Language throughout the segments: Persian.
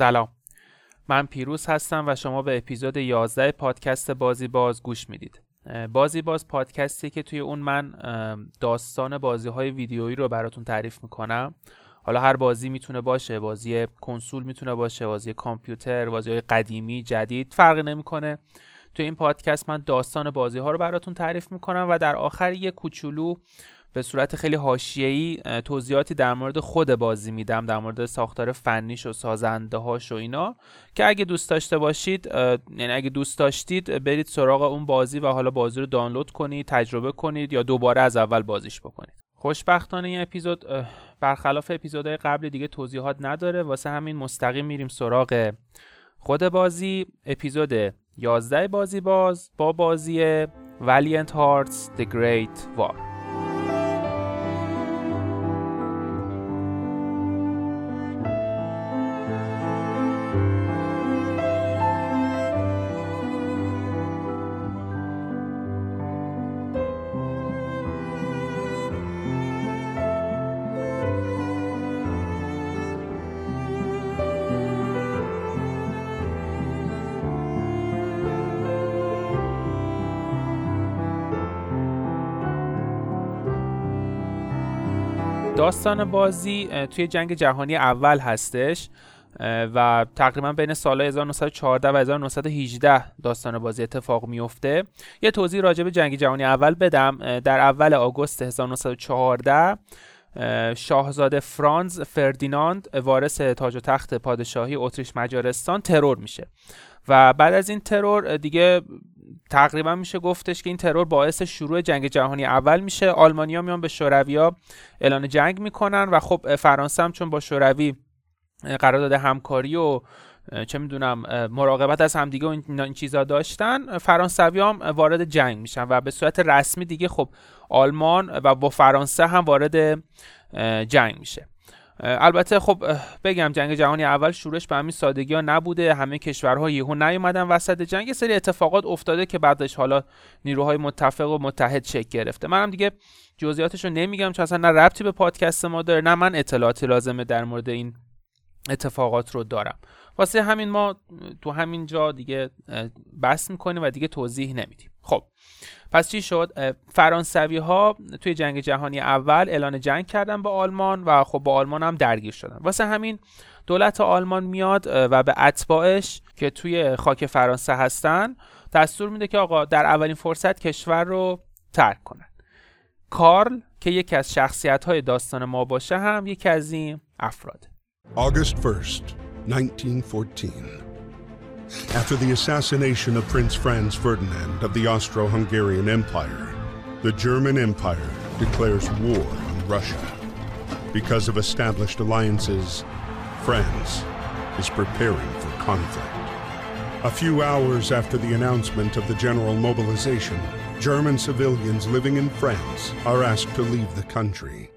سلام. من پیروز هستم و شما به اپیزود 11 پادکست بازی باز گوش می‌دید. بازی باز پادکستی که توی اون من داستان بازی های ویدیویی رو براتون تعریف می‌کنم. حالا هر بازی می‌تونه باشه بازی کنسول می‌تونه باشه بازی کامپیوتر بازی های قدیمی جدید فرقی نمی‌کنه. توی این پادکست من داستان بازی ها رو براتون تعریف می‌کنم و در آخر یه کوچولو به صورت خیلی حاشیه‌ای توضیحاتی در مورد خود بازی میدم در مورد ساختار فنیش و سازنده هاش و اینا. که اگه دوست داشته باشید یعنی اگه دوست داشتید برید سراغ اون بازی و حالا بازی رو دانلود کنید تجربه کنید یا دوباره از اول بازیش بکنید. خوشبختانه این اپیزود برخلاف اپیزودهای قبل دیگه توضیحات نداره. واسه همین مستقیم میریم سراغ خود بازی. اپیزود 11 بازی باز با بازی Valiant Hearts The Great War. داستان بازی توی جنگ جهانی اول هستش و تقریبا بین سال 1914 و 1918 داستان بازی اتفاق میفته یه توضیح راجع به جنگ جهانی اول بدم. در اول آگوست 1914 شاهزاده فرانز فردیناند وارث تاج و تخت پادشاهی اتریش مجارستان ترور میشه. و بعد از این ترور دیگه تقریبا میشه گفتش که این ترور باعث شروع جنگ جهانی اول میشه. آلمانیا میان به شورویا اعلان جنگ می‌کنن و خب فرانسه هم چون با شوروی قرارداد همکاری و چه می‌دونم مراقبت از همدیگه و این چیزا داشتن فرانسوی هم وارد جنگ میشن و به صورت رسمی دیگه خب آلمان و با فرانسه هم وارد جنگ میشه. البته خب بگم جنگ جهانی اول شورش به همین سادگی ها نبوده همه کشورها یهو نیومدن وسط جنگ سری اتفاقات افتاده که بعدش حالا نیروهای متفق و متحد شکل گرفته. منم دیگه جزئیاتش رو نمیگم چون اصلا نه ربطی به پادکست ما داره نه من اطلاعاتی لازمه در مورد این اتفاقات رو دارم. واسه همین ما تو همین جا دیگه بحث می‌کنیم و دیگه توضیح نمیدیم. خب پس چی شد؟ فرانسوی ها توی جنگ جهانی اول اعلان جنگ کردن با آلمان و خب با آلمان هم درگیر شدن. واسه همین دولت آلمان میاد و به اتباعش که توی خاک فرانسه هستن دستور میده که آقا در اولین فرصت کشور رو ترک کنن. کارل که یکی از شخصیت های داستان ما باشه هم یکی از این افراد. August 1st, 1914 After the assassination of Prince Franz Ferdinand of the Austro Hungarian Empire, the German Empire declares war on Russia. Because of established alliances, France is preparing for conflict. A few hours after the announcement of the general mobilization, German civilians living in France are asked to leave the country.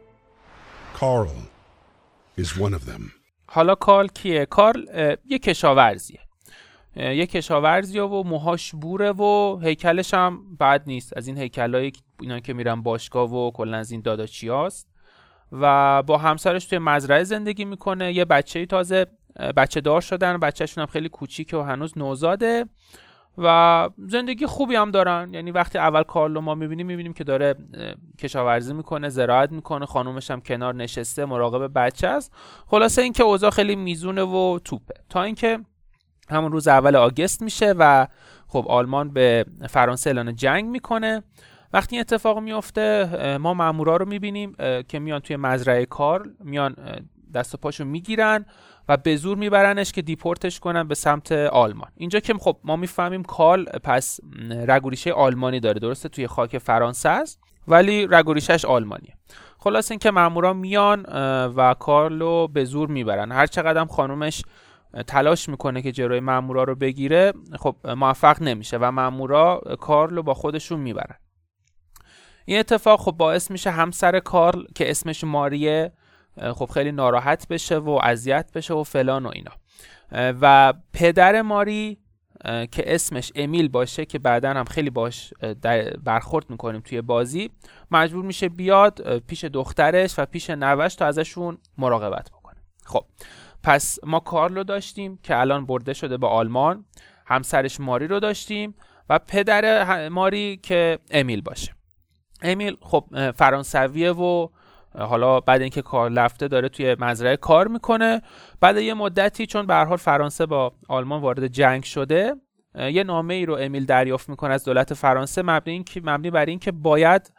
Karl is one of them. حالا کارل کیه؟ کارل یه کشاورزیه. یه کشاورزی و موهاش بوره و هیکلش هم بد نیست. از این هیکلای اینا که میرن باشگاه و کلا از این داداچی هاست. و با همسرش توی مزرعه زندگی می‌کنه. یه بچه تازه بچه دار شدن بچهشون هم خیلی کوچیکه و هنوز نوزاده. و زندگی خوبی هم دارن. یعنی وقتی اول کارلو ما می‌بینیم می‌بینیم که داره کشاورزی می‌کنه زراعت می‌کنه خانومش هم کنار نشسته مراقب بچه است. خلاصه اینکه اوضاع خیلی میزونه و توپه. تا اینکه همون روز اول آگست میشه و خب آلمان به فرانسه اعلان جنگ می‌کنه. وقتی این اتفاق میفته ما مامورا رو می‌بینیم که میان توی مزرعه کار میان دست و پاشو می‌گیرن. و به زور میبرنش که دیپورتش کنن به سمت آلمان. اینجا که خب ما می‌فهمیم کارل پس رگوریشه آلمانی داره. درسته توی خاک فرانسه است ولی رگوریشش آلمانیه. خلاص اینکه مامورا میان و کارلو به زور می‌برن. هر چقدر خانومش تلاش می‌کنه که جلوی مامورا رو بگیره خب موفق نمیشه و مامورا کارل رو با خودشون می‌برن. این اتفاق خب باعث میشه همسر کارل که اسمش ماریه خب خیلی ناراحت بشه و اذیت بشه و فلان و اینا. و پدر ماری که اسمش امیل باشه که بعدا هم خیلی باش برخورد می‌کنیم توی بازی مجبور میشه بیاد پیش دخترش و پیش نوش تا ازشون مراقبت بکنه. خب پس ما کارلو داشتیم که الان برده شده به آلمان همسرش ماری رو داشتیم و پدر ماری که امیل باشه. امیل خب فرانسویه و حالا بعد اینکه کار لفته داره توی مزرعه کار می‌کنه. بعد یه مدتی چون به حال فرانسه با آلمان وارد جنگ شده یه نامه ای رو امیل دریافت می‌کنه از دولت فرانسه مبنی, مبنی بر اینکه باید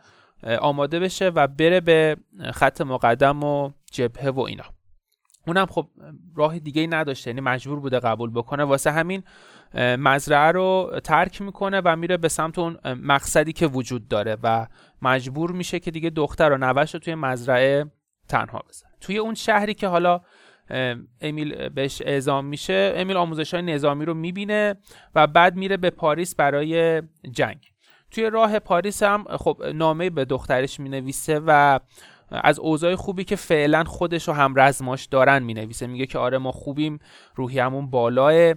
آماده بشه و بره به خط مقدم و جبهه و اینا. اونم خب راه دیگه ای نداشته یعنی مجبور بوده قبول بکنه. واسه همین مزرعه رو ترک می‌کنه و میره به سمت اون مقصدی که وجود داره و مجبور میشه که دیگه دختر و نوش رو توی مزرعه تنها بذاره. توی اون شهری که حالا امیل بهش اعزام میشه امیل آموزش های نظامی رو می‌بینه و بعد میره به پاریس برای جنگ. توی راه پاریس هم خب نامه به دخترش می‌نویسه و از اوضاع خوبی که فعلا خودش و هم رزماش دارن می‌نویسه. میگه که آره ما خوبیم روحیمون بالاه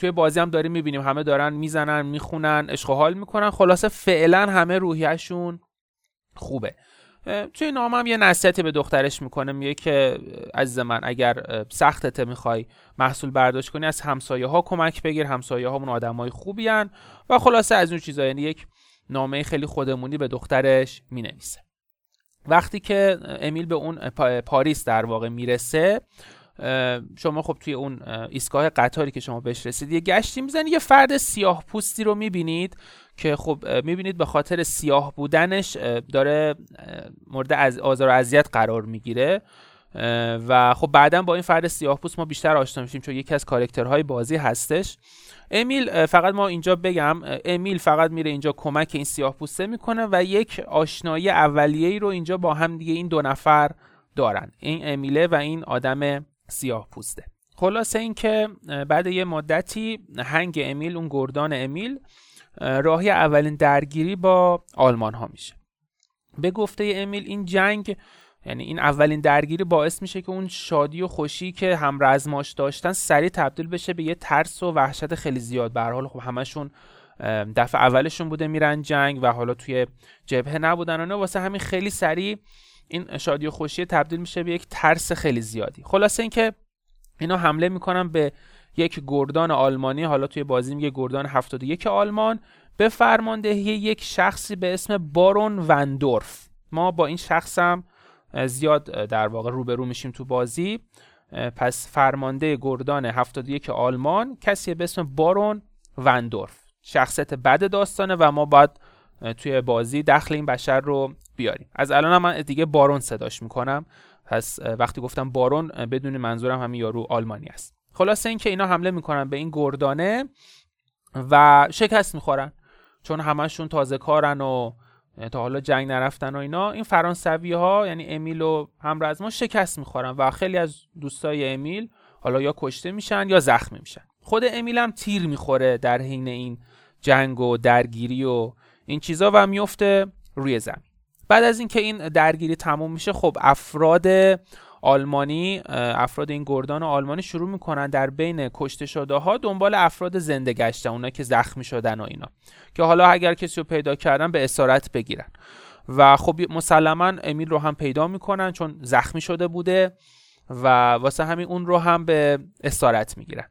توی بازی هم داریم می‌بینیم همه دارن می‌زنن می‌خونن عشق حال می‌کنن. خلاصه فعلا همه روحیشون خوبه. توی نامه هم یه نصیحتی به دخترش می‌کنه میگه که عزیز من اگر سختته می‌خوای محصول برداشت کنی از همسایه ها کمک بگیر. همسایه هامون آدم های خوبی هن و خلاصه از اون چیزا یعنی یک نامه خیلی خودمونی به دخترش می‌نویسه. وقتی که امیل به اون پاریس در واقع می‌رسه شما خب توی اون ایستگاه قطاری که شما بهش رسید یه گشتی می‌زنید یه فرد سیاه پوستی رو می‌بینید که خب می‌بینید به خاطر سیاه بودنش داره مورد از آزار و اذیت قرار می‌گیره. و خب بعدا با این فرد سیاه پوست ما بیشتر آشنا میشیم چون یکی از کارکترهای بازی هستش. امیل فقط ما اینجا بگم امیل فقط میره اینجا کمک این سیاه پوسته می‌کنه و یک آشنایی اولیه ای رو اینجا با هم دیگه این دو نفر دارن این امیله و این آدم سیاه پوسته. خلاصه اینکه بعد یه مدتی هنگ امیل اون گردان امیل راهی اولین درگیری با آلمان ها میشه. به گفته امیل این جنگ یعنی این اولین درگیری باعث میشه که اون شادی و خوشی که هم رزماش داشتن سریع تبدیل بشه به یه ترس و وحشت خیلی زیاد. به حال خب همشون دفعه اولشون بوده میرن جنگ و حالا توی جبهه نبودن و نه واسه همین خیلی سریع این شادی و خوشی تبدیل میشه به یک ترس خیلی زیادی. خلاصه اینکه اینا حمله می‌کنن به یک گردان آلمانی. حالا توی بازی میگه گردان 71 آلمان. به فرماندهی یک شخصی به اسم بارون وندورف ما با این شخصم زیاد در واقع روبرو میشیم تو بازی. پس فرمانده گردان 71 آلمان کسی به اسم بارون وندورف شخصیت بد داستانه و ما باید توی بازی دخل این بشر رو بیاریم. از الان من دیگه بارون صداش می‌کنم. پس وقتی گفتم بارون بدون منظورم همین یارو آلمانی است. خلاصه اینکه اینا حمله می‌کنن به این گردانه و شکست می‌خورن. چون همشون تازه کارن و تا حالا جنگ نرفتن و اینا. این فرانسوی ها یعنی امیل و همرزما شکست می‌خورن و خیلی از دوستای امیل حالا یا کشته میشن یا زخمی میشن. خود امیل هم تیر می‌خوره در حین این جنگ و درگیری و این چیزا و میفته روی زمین. بعد از اینکه این درگیری تموم میشه خب افراد آلمانی افراد این گردان آلمانی شروع می‌کنن در بین کشته شده ها دنبال افراد زنده گشتن اونا که زخمی شدن و اینا که حالا اگر کسی رو پیدا کردن به اسارت بگیرن. و خب مسلما امیل رو هم پیدا می‌کنن چون زخمی شده بوده و واسه همین اون رو هم به اسارت می‌گیرن.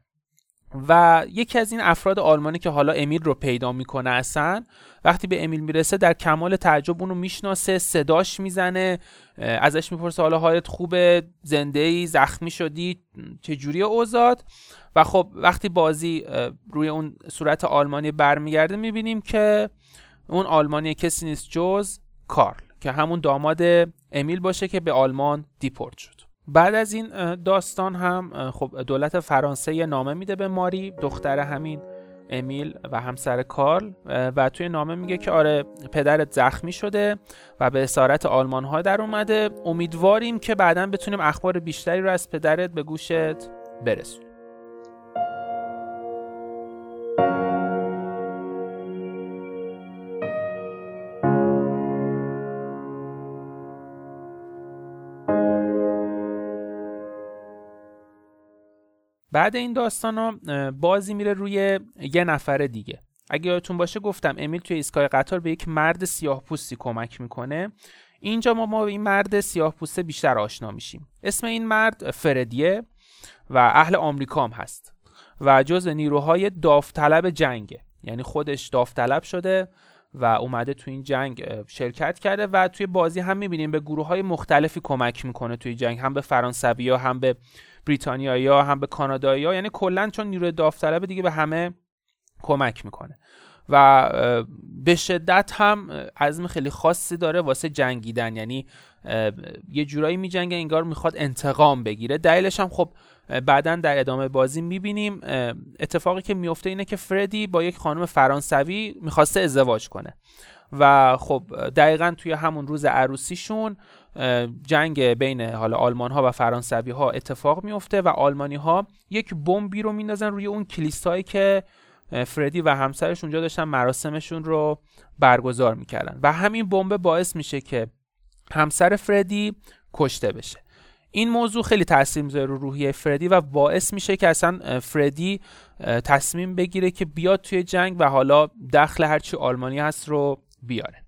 و یکی از این افراد آلمانی که حالا امیل رو پیدا می‌کنه اصلا وقتی به امیل می‌رسه در کمال تعجب اونو می‌شناسه صداش می‌زنه ازش می‌پرسه حالا حالت خوبه؟ زنده ای زخمی شدی؟ چجوری اوزاد و خب وقتی بازی روی اون صورت آلمانی برمیگرده می‌بینیم که اون آلمانی کسی نیست جز کارل که همون داماد امیل باشه که به آلمان دیپورت شد. بعد از این داستان هم خب دولت فرانسه یه نامه میده به ماری دختر همین امیل و همسر کارل و توی نامه میگه که آره پدرت زخمی شده و به اسارت آلمان ها در اومده. امیدواریم که بعدا بتونیم اخبار بیشتری رو از پدرت به گوشت برسونیم. بعد این داستان ها بازی میره روی یه نفر دیگه. اگه یادتون باشه گفتم امیل توی ایستگاه قطار به یک مرد سیاه پوستی کمک می‌کنه. اینجا ما ما این مرد سیاه پوسته بیشتر آشنا میشیم. اسم این مرد فردیه و اهل آمریکا هم هست. و جز نیروهای داوطلب جنگه. یعنی خودش داوطلب شده و اومده تو این جنگ شرکت کرده و توی بازی هم می‌بینیم به گروه های مختلفی کمک می‌کنه توی جنگ هم به فرانسوی ها هم به بریتانیایی ها هم به کانادایی ها یعنی کلا چون نیروی داوطلب دیگه به همه کمک می‌کنه. و به شدت هم عزم خیلی خاصی داره واسه جنگیدن. یعنی یه جورایی میجنگه انگار می‌خواد انتقام بگیره. دلیلش هم خب بعدا در ادامه بازی می‌بینیم اتفاقی که میفته اینه که فردی با یک خانم فرانسوی می‌خواسته ازدواج کنه. و خب دقیقا توی همون روز عروسیشون جنگ بین حالا آلمان ها و فرانسوی ها اتفاق میفته و آلمانی ها یک بمبی رو میندازن روی اون کلیسایی که فردی و همسرش اونجا داشتن مراسمشون رو برگزار می‌کردن. و همین بمب باعث میشه که همسر فردی کشته بشه. این موضوع خیلی تاثیر می‌ذاره رو روحیه فردی و باعث میشه که اصلا فردی تصمیم بگیره که بیاد توی جنگ و حالا دخل هرچی آلمانی هست رو بیاره.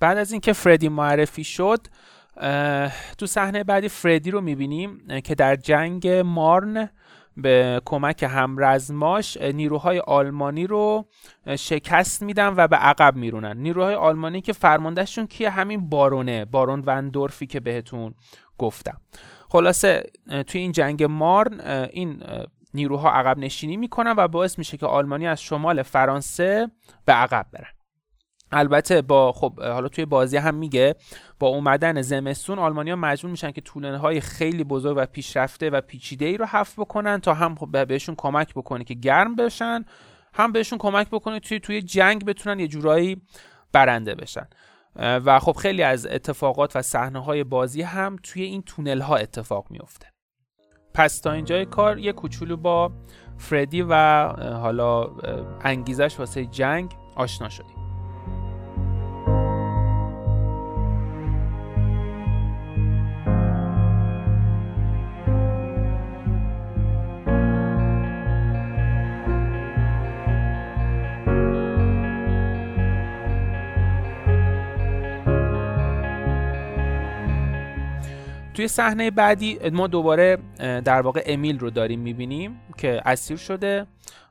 بعد از اینکه فردی معرفی شد تو صحنه بعدی فردی رو می‌بینیم که در جنگ مارن به کمک همرزماش نیروهای آلمانی رو شکست میدن و به عقب میرونن. نیروهای آلمانی که فرماندهشون کیه؟ همین بارونه بارون وندورفی که بهتون گفتم. خلاصه توی این جنگ مارن این نیروها عقب نشینی می‌کنن و باعث میشه که آلمانی از شمال فرانسه به عقب برن. البته با خب حالا توی بازی هم میگه با اومدن زمستون آلمانیا مجبور میشن که طولنه های خیلی بزرگ و پیشرفته و پیچیده ای رو حفظ بکنن تا هم خب بهشون کمک بکنه که گرم بشن هم بهشون کمک بکنه توی توی جنگ بتونن یه جورایی برنده بشن. و خب خیلی از اتفاقات و صحنه های بازی هم توی این تونل ها اتفاق میفته پس تا اینجای کار یه کوچولو با فردی و حالا انگیزش واسه جنگ آشنا شدیم. توی صحنه بعدی ما دوباره در واقع امیل رو داریم می‌بینیم که اسیر شده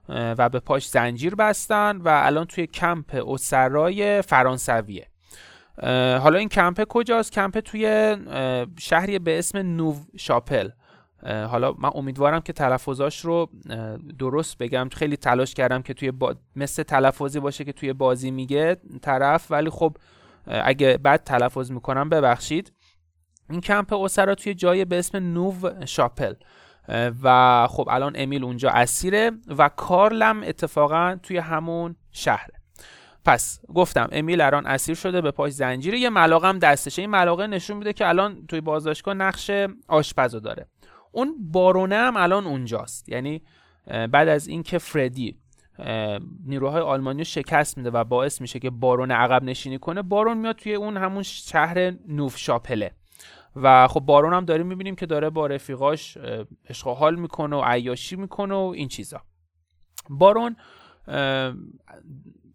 و به پاش زنجیر بستن و الان توی کمپ اسرای فرانسویه. حالا این کمپ کجاست؟ کمپ توی شهری به اسم نوو شاپل. حالا من امیدوارم که تلفظاش رو درست بگم. خیلی تلاش کردم که توی با... مثل تلفظی باشه که توی بازی میگه طرف. ولی خب اگه بد تلفظ می‌کنم ببخشید. این کمپ اوسرا توی جای به اسم نوو شاپل. و خب الان امیل اونجا اسیره و کارلم اتفاقا توی همون شهره. پس گفتم امیل الان اسیر شده به پاش زنجیره. یه ملاقه دستشه. این ملاقه نشون میده که الان توی بازداشتگاه نقش آشپزو داره. اون بارونه هم الان اونجاست. یعنی بعد از اینکه فردی نیروهای آلمانی شکست میده و باعث میشه که بارون عقب نشینی کنه بارون میاد توی اون همون شهر نوف شاپله. و خب بارون هم داریم می‌بینیم که داره با رفیقاش عشق حال می‌کنه و عیاشی می‌کنه و این چیزا. بارون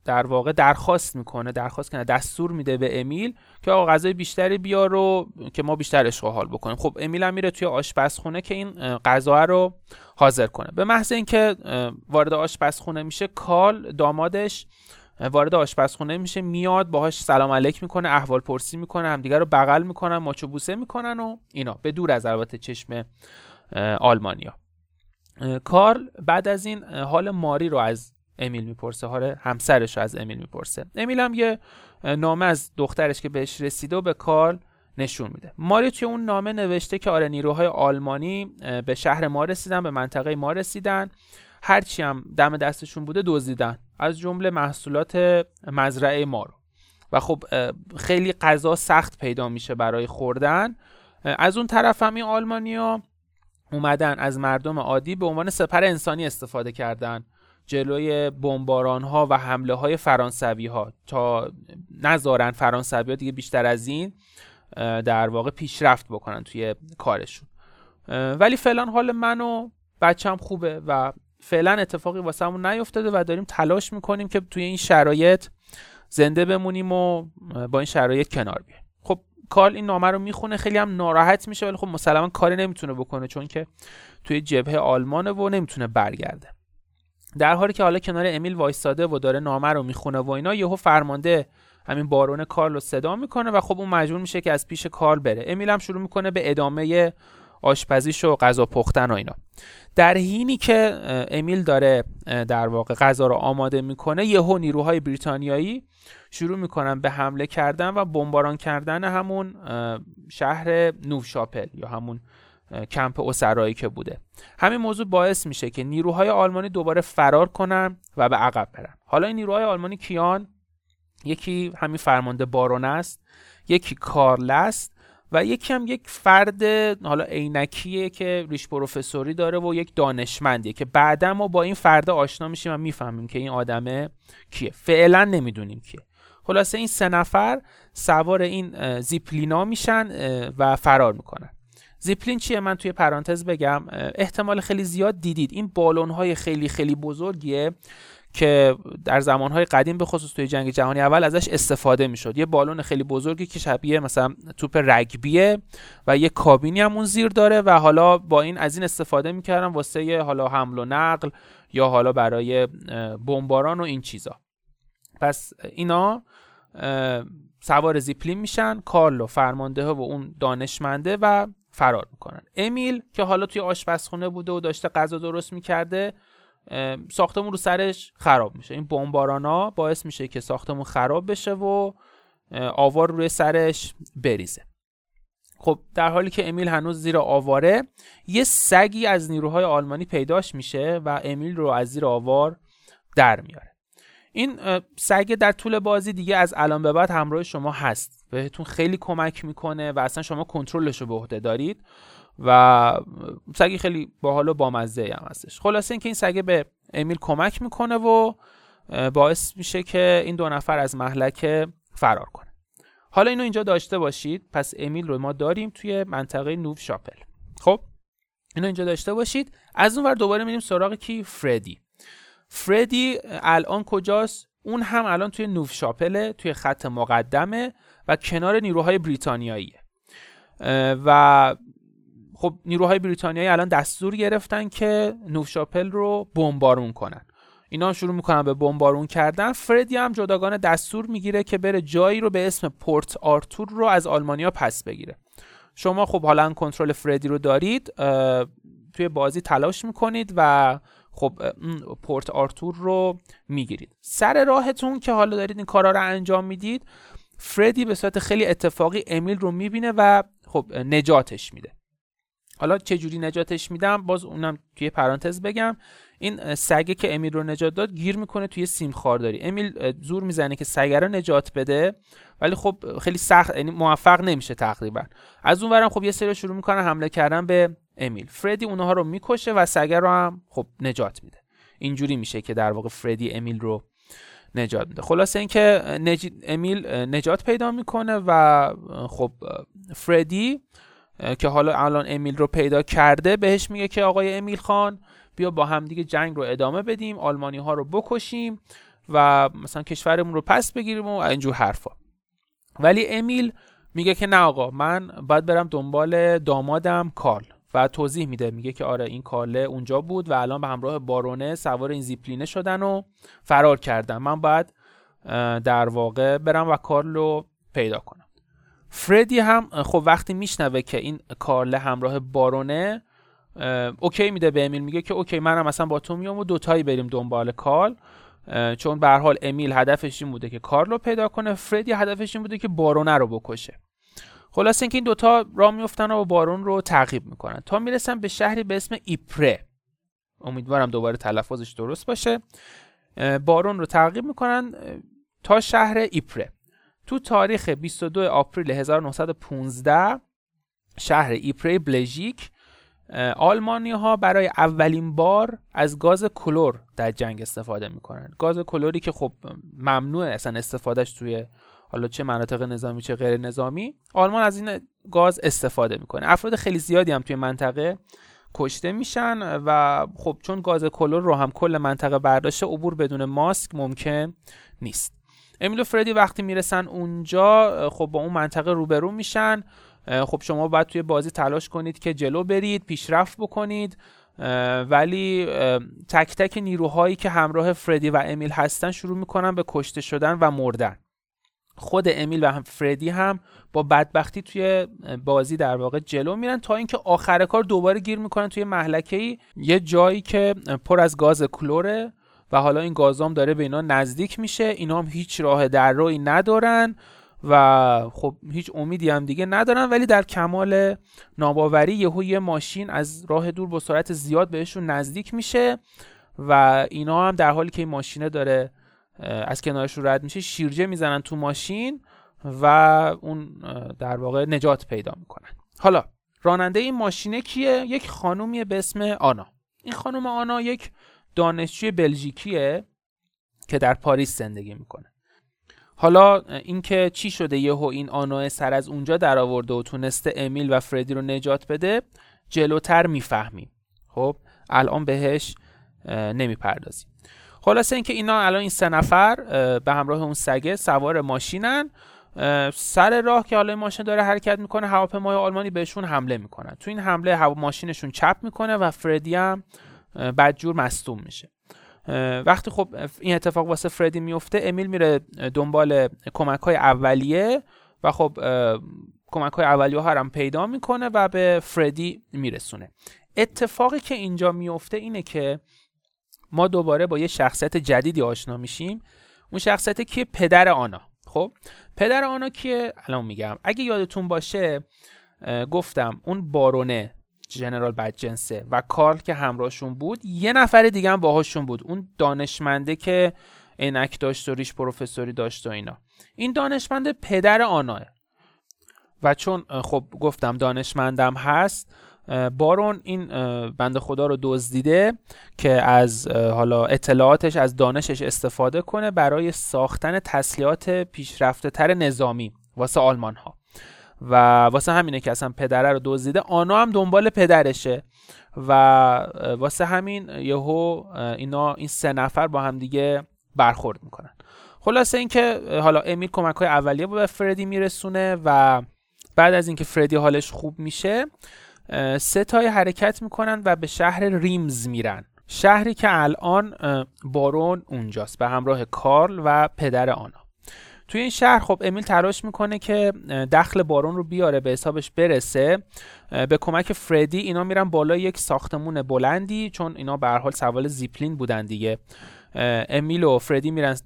در واقع درخواست می‌کنه درخواست کنه دستور میده به امیل که آقا غذای بیشتری بیار رو که ما بیشتر عشق حال بکنیم. خب امیل هم میره توی آشپزخونه که این غذا رو حاضر کنه. به محض اینکه وارد آشپزخونه میشه کال دامادش وارد آشپزخونه میشه میاد باهاش سلام علیک می‌کنه احوال پرسی می‌کنه همدیگه رو بغل می‌کنن ماچو بوسه می‌کنن و اینا. به دور از البته چشم آلمانیا. کارل بعد از این حال ماری رو از امیل می‌پرسه حال همسرش رو از امیل می‌پرسه. امیل هم یه نامه از دخترش که بهش رسیده و به کارل نشون میده. ماری توی اون نامه نوشته که آره نیروهای آلمانی به شهر ما رسیدن به منطقه ما رسیدن. هرچی هم دم دستشون بوده دزدیدن. از جمله محصولات مزرعه ما رو. و خب خیلی غذا سخت پیدا میشه برای خوردن. از اون طرف هم این آلمانیا اومدن از مردم عادی به عنوان سپر انسانی استفاده کردن جلوی بمباران ها و حمله های فرانسوی ها تا نذارن فرانسوی ها دیگه بیشتر از این در واقع پیشرفت بکنن توی کارشون. ولی فعلا حال من و بچم خوبه و فعلا اتفاقی واسه همون نیفتاده و داریم تلاش می‌کنیم که توی این شرایط زنده بمونیم و با این شرایط کنار بیایم. خب کارل این نامه رو می‌خونه خیلی هم ناراحت میشه ولی خب مسلما کاری نمی‌تونه بکنه چون که توی جبهه آلمانه و نمی‌تونه برگرده. در حالی که حالا کنار امیل وایستاده و داره نامه رو می‌خونه و اینا یهو فرمانده همین بارون کارل رو صدا می‌کنه و خب اون مجبور میشه که از پیش کارل بره. امیل هم شروع می‌کنه به ادامه آشپزیش و غذا پختن و اینا. در حینی که امیل داره در واقع غذا رو آماده می‌کنه یهو نیروهای بریتانیایی شروع می‌کنن به حمله کردن و بمباران کردن همون شهر نوشاپل یا همون کمپ اسرایی که بوده. همین موضوع باعث میشه که نیروهای آلمانی دوباره فرار کنن و به عقب برن. حالا این نیروهای آلمانی کیان؟ یکی همین فرمانده بارون است یکی کارل است و یکی هم یک فرد حالا عینکیه که ریش پروفسوری داره و یک دانشمندیه که بعدا ما با این فرد آشنا میشیم و می‌فهمیم که این آدمه کیه. فعلا نمی‌دونیم کیه. خلاصه این سه نفر سوار این زیپلینا میشن و فرار می‌کنن. زیپلین چیه؟ من توی پرانتز بگم. احتمال خیلی زیاد دیدید. این بالون های خیلی خیلی بزرگیه. که در زمانهای قدیم به خصوص توی جنگ جهانی اول ازش استفاده می‌شد. یه بالون خیلی بزرگی که شبیه مثلا توپ رگبیه و یه کابینی هم اون زیر داره و حالا با این از این استفاده می‌کردن واسه حالا حمل و نقل یا حالا برای بمباران و این چیزا. پس اینا سوار زیپلین میشن کارلو فرمانده و اون دانشمنده و فرار می‌کنن. امیل که حالا توی آشپزخونه بوده و داشته غذا درست می‌کرده ساختمون رو سرش خراب میشه. این بمبارانا باعث میشه که ساختمون خراب بشه و آوار روی سرش بریزه. خب در حالی که امیل هنوز زیر آواره یه سگی از نیروهای آلمانی پیداش میشه و امیل رو از زیر آوار در میاره. این سگ در طول بازی دیگه از الان به بعد همراه شما هست. بهتون خیلی کمک می‌کنه و اصلا شما کنترلش رو به عهده دارید. و سگی خیلی باحال و بامزه هم هستش. خلاصه اینکه این سگه به امیل کمک می‌کنه و باعث میشه که این دو نفر از محلک فرار کنه. حالا اینو اینجا داشته باشید. پس امیل رو ما داریم توی منطقه نوف شاپل. خب؟ اینو اینجا داشته باشید. از اون ور دوباره میریم سراغ کی؟ فردی. فردی الان کجاست؟ اون هم الان توی نوف شاپله توی خط مقدمه و کنار نیروهای بریتانیاییه. و خب نیروهای بریتانیایی الان دستور گرفتن که نوفشاپل رو بمبارون کنن. اینا شروع می‌کنن به بمبارون کردن. فردی هم جداگانه دستور می‌گیره که بره جایی رو به اسم پورت آرتور رو از آلمانیا پس بگیره. شما خب حالا کنترل فردی رو دارید توی بازی تلاش می‌کنید و خب پورت آرتور رو می‌گیرید. سر راهتون که حالا دارید این کارا رو انجام می‌دید فردی به صورت خیلی اتفاقی امیل رو می‌بینه و خب نجاتش میده. حالا چه جوری نجاتش میدم؟ باز اونم توی پرانتز بگم. این سگه که امیل رو نجات داد گیر می‌کنه توی سیم خارداری امیل زور می‌زنه که سگه رو نجات بده ولی خب خیلی سخت یعنی موفق نمیشه تقریبا. از اون ورم خب یه سری شروع می‌کنه حمله کردن به امیل. فردی اونها رو می‌کشه و سگه رو هم خب نجات میده. اینجوری میشه که در واقع فردی امیل رو نجات میده. خلاصه اینکه نج... امیل نجات پیدا می‌کنه و خب فردی که حالا الان امیل رو پیدا کرده بهش میگه که آقای امیل خان بیا با هم دیگه جنگ رو ادامه بدیم آلمانی ها رو بکشیم و مثلا کشورمون رو پس بگیریم و اینجور حرفا. ولی امیل میگه که نه آقا من باید برم دنبال دامادم کارل. و توضیح میده میگه که آره این کارله اونجا بود و الان به همراه بارونه سوار این zipline ه شدن و فرار کردن. من باید در واقع برم و کارل رو پیدا کنم. فردی هم خب وقتی میشنوه که این کارله همراه بارونه okay میده به امیل میگه که okay منم مثلا با تو میام و دوتایی بریم دنبال کارل چون به حال امیل هدفش این بوده که کارل رو پیدا کنه فردی هدفش این بوده که بارونه رو بکشه. خلاص اینکه این دوتا راه میفتن و بارون رو تعقیب می‌کنن. تا می‌رسن به شهری به اسم ایپره. امیدوارم دوباره تلفظش درست باشه. بارون رو تعقیب می‌کنن تا شهر ایپره. تو تاریخ 22 آپریل 1915 شهر ایپری بلژیک آلمانی ها برای اولین بار از گاز کلور در جنگ استفاده می‌کنن. گاز کلوری که خب ممنوع اصلا استفادهش توی حالا چه مناطق نظامی چه غیر نظامی. آلمان از این گاز استفاده می‌کنه. افراد خیلی زیادی هم توی منطقه کشته میشن و خب چون گاز کلور رو هم کل منطقه برداشته عبور بدون ماسک ممکن نیست. امیل و فردی وقتی می‌رسن اونجا خب با اون منطقه روبرو میشن. خب شما باید توی بازی تلاش کنید که جلو برید پیشرفت بکنید. ولی تک تک نیروهایی که همراه فردی و امیل هستن شروع می‌کنن به کشته شدن و مردن. خود امیل و هم فردی هم با بدبختی توی بازی در واقع جلو میرن تا اینکه آخر کار دوباره گیر می‌کنن توی محلکه ای یه جایی که پر از گاز کلوره. و حالا این گازام داره به اینا نزدیک میشه اینا هم هیچ راه در روی ندارن و خب هیچ امیدی هم دیگه ندارن ولی در کمال ناباوری یهو یه ماشین از راه دور با سرعت زیاد بهشون نزدیک میشه و اینا هم در حالی که این ماشینه داره از کنارش رد میشه شیرجه می‌زنن تو ماشین و اون در واقع نجات پیدا می‌کنن. حالا راننده این ماشینه کیه؟ یک خانومیه به اسم آنا. این خانم آنا یک دانشجوی بلژیکیه که در پاریس زندگی می‌کنه. حالا اینکه چی شده یهو این آنا سر از اونجا در آورده و تونسته امیل و فردی رو نجات بده جلوتر می‌فهمیم. خب الان بهش نمی‌پردازیم. خلاصه اینکه اینا الان این سه نفر به همراه اون سگه سوار ماشینن. سر راه که حالا ماشین داره حرکت می‌کنه هواپیمای آلمانی بهشون حمله می‌کنن. تو این حمله هوا ماشینشون چپ می‌کنه و فردی هم بدجور مصدوم میشه. وقتی خب این اتفاق واسه فردی میفته امیل میره دنبال کمک های اولیه و خب کمک های اولیه ها هم پیدا می‌کنه و به فردی میرسونه. اتفاقی که اینجا میفته اینه که ما دوباره با یه شخصیت جدیدی آشنا میشیم. اون شخصیت که پدر آنا. خب پدر آنا کیه؟ الان میگم. اگه یادتون باشه گفتم اون بارونه جنرال بدجنسه و کارل که همراهشون بود یه نفر دیگه هم باهاشون بود. اون دانشمنده که عینک داشت و ریش پروفسوری داشت و اینا. این دانشمنده پدر آناه و چون خب گفتم دانشمندم هست بارون این بند خدا رو دزدیده که از حالا اطلاعاتش از دانشش استفاده کنه برای ساختن تسلیحات پیشرفته تر نظامی واسه آلمان ها و واسه همینه که اصلا پدره رو دزدیده آنا هم دنبال پدرشه. و واسه همین یهو اینا این سه نفر با هم دیگه برخورد می‌کنن. خلاصه اینکه حالا امیل کمک های اولیه به فردی میرسونه و بعد از اینکه فردی حالش خوب میشه سه تای حرکت می‌کنن و به شهر ریمز میرن. شهری که الان بارون اونجاست به همراه کارل و پدر آنا. توی این شهر خب امیل تلاش می‌کنه که دخل بارون رو بیاره به حسابش برسه به کمک فردی اینا میرن بالا یک ساختمون بلندی چون اینا به حال سوال زیپلین بودن دیگه. امیل و فردی میرن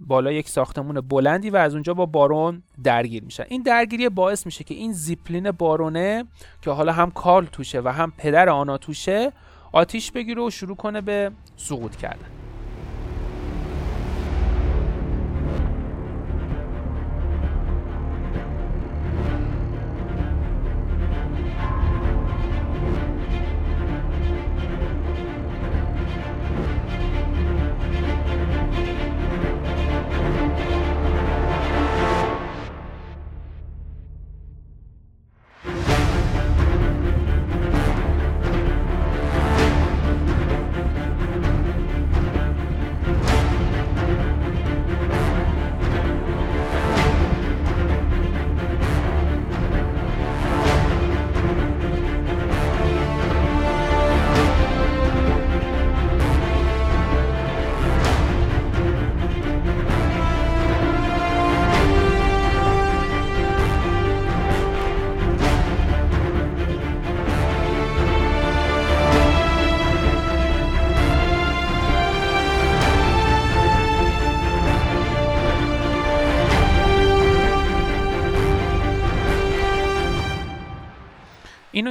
بالا یک ساختمون بلندی و از اونجا با بارون درگیر میشن. این درگیری باعث میشه که این زیپلین بارونه که حالا هم کارل توشه و هم پدر آنا توشه آتیش بگیره و شروع کنه به سقوط کردن.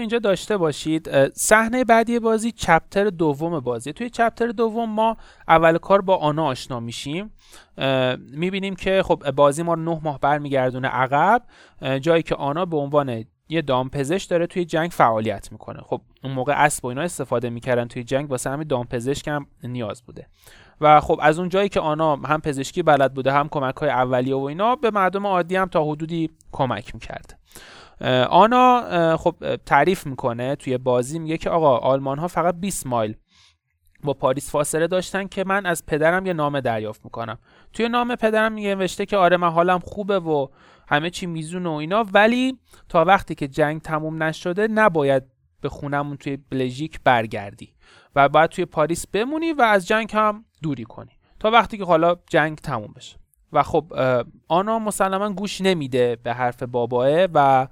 اینجا داشته باشید صحنه بعدی بازی چپتر دوم بازی توی چپتر دوم ما اول کار با آنا آشنا میشیم. می‌بینیم که خب بازی ما رو نه ماه برمیگردونه عقب. جایی که آنا به عنوان یه دامپزشک داره توی جنگ فعالیت می‌کنه. خب اون موقع اسب و اینا استفاده می‌کردن توی جنگ واسه همین دامپزشک هم نیاز بوده. و خب از اون جایی که آنا هم پزشکی بلد بوده هم کمک های اولیه و اینا به مردم عادی هم تا حدودی کمک می‌کرده آنا خب تعریف می‌کنه توی بازی میگه که آقا آلمان ها فقط 20 مایل با پاریس فاصله داشتن که من از پدرم یه نامه دریافت می‌کنم. توی نامه پدرم میگه نوشته که آره من حالم خوبه و همه چی میزون و اینا ولی تا وقتی که جنگ تموم نشده نباید به خونمون توی بلژیک برگردی و باید توی پاریس بمونی و از جنگ هم دوری کنی تا وقتی که حالا جنگ تموم بشه. و خب آنا مسلما گوش نمیده به حرف باباه و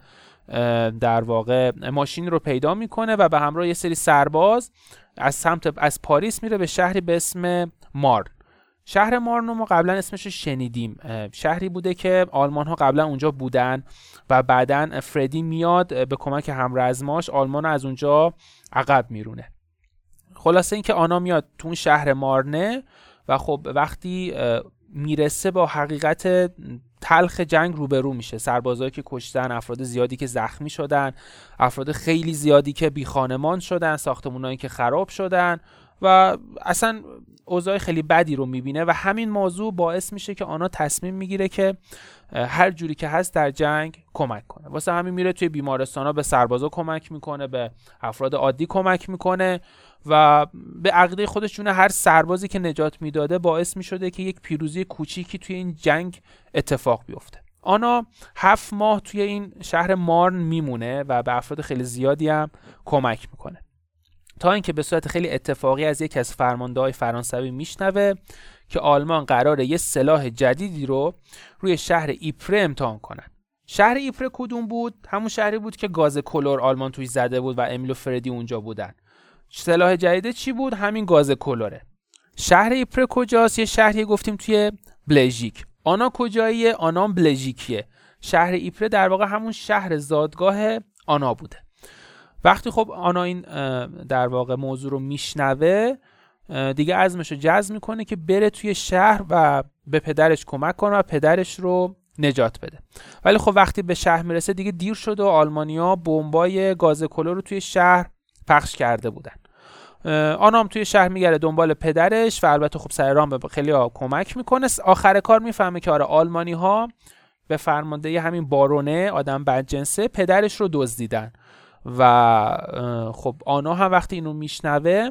در واقع ماشین رو پیدا می‌کنه و به همراه یه سری سرباز از سمت از پاریس میره به شهری به اسم مار شهر مارنو ما قبلا اسمش رو شنیدیم. شهری بوده که آلمان ها قبلا اونجا بودن و بعدا فردی میاد به کمک همرزماش آلمان از اونجا عقب میرونه. خلاصه اینکه آنا میاد تو شهر مارنه و خب وقتی می‌رسه با حقیقت تلخ جنگ روبرو میشه. سربازایی که کشتن افراد زیادی که زخمی شدن افراد خیلی زیادی که بی خانمان شدن ساختمونایی که خراب شدن و اصلا اوضاع خیلی بدی رو می‌بینه و همین موضوع باعث میشه که آنها تصمیم می‌گیره که هر جوری که هست در جنگ کمک کنه. واسه همین میره توی بیمارستان ها به سربازا کمک می‌کنه به افراد عادی کمک می‌کنه و به عقیده خودش جون هر سربازی که نجات می‌داده باعث می‌شده که یک پیروزی کوچیکی توی این جنگ اتفاق بیفته. آنا هفت ماه توی این شهر مارن میمونه و به افراد خیلی زیادی هم کمک می‌کنه. تا اینکه به صورت خیلی اتفاقی از یکی از فرمانده های فرانسوی میشنوه که آلمان قراره یه سلاح جدیدی رو روی شهر ایپره امتحان کنن. شهر ایپره کدوم بود؟ همون شهری بود که گاز کلور آلمان توی زده بود و امیلو فردی اونجا بودن. سلاح جدیده چی بود؟ همین گاز کلوره. شهر ایپره کجاست؟ یه شهری گفتیم توی بلژیک. آنا کجاییه؟ آنام بلژیکیه. شهر ایپره در واقع همون شهر زادگاه آنا بوده. وقتی خب آنا این در واقع موضوع رو میشنوه دیگه عزمش رو جزم می‌کنه که بره توی شهر و به پدرش کمک کنه و پدرش رو نجات بده. ولی خب وقتی به شهر می‌رسه دیگه دیر شده و آلمانیا بمبای گاز کلو رو توی شهر پخش کرده بودن. آنام توی شهر میگره دنبال پدرش و البته خب سر رام به خیلی ها کمک می‌کنه. آخر کار می‌فهمه که آره آلمانی ها به فرمانده همین بارونه آدم بدجنسه پدرش رو دزدیدن. و خب آنا هم وقتی اینو میشنوه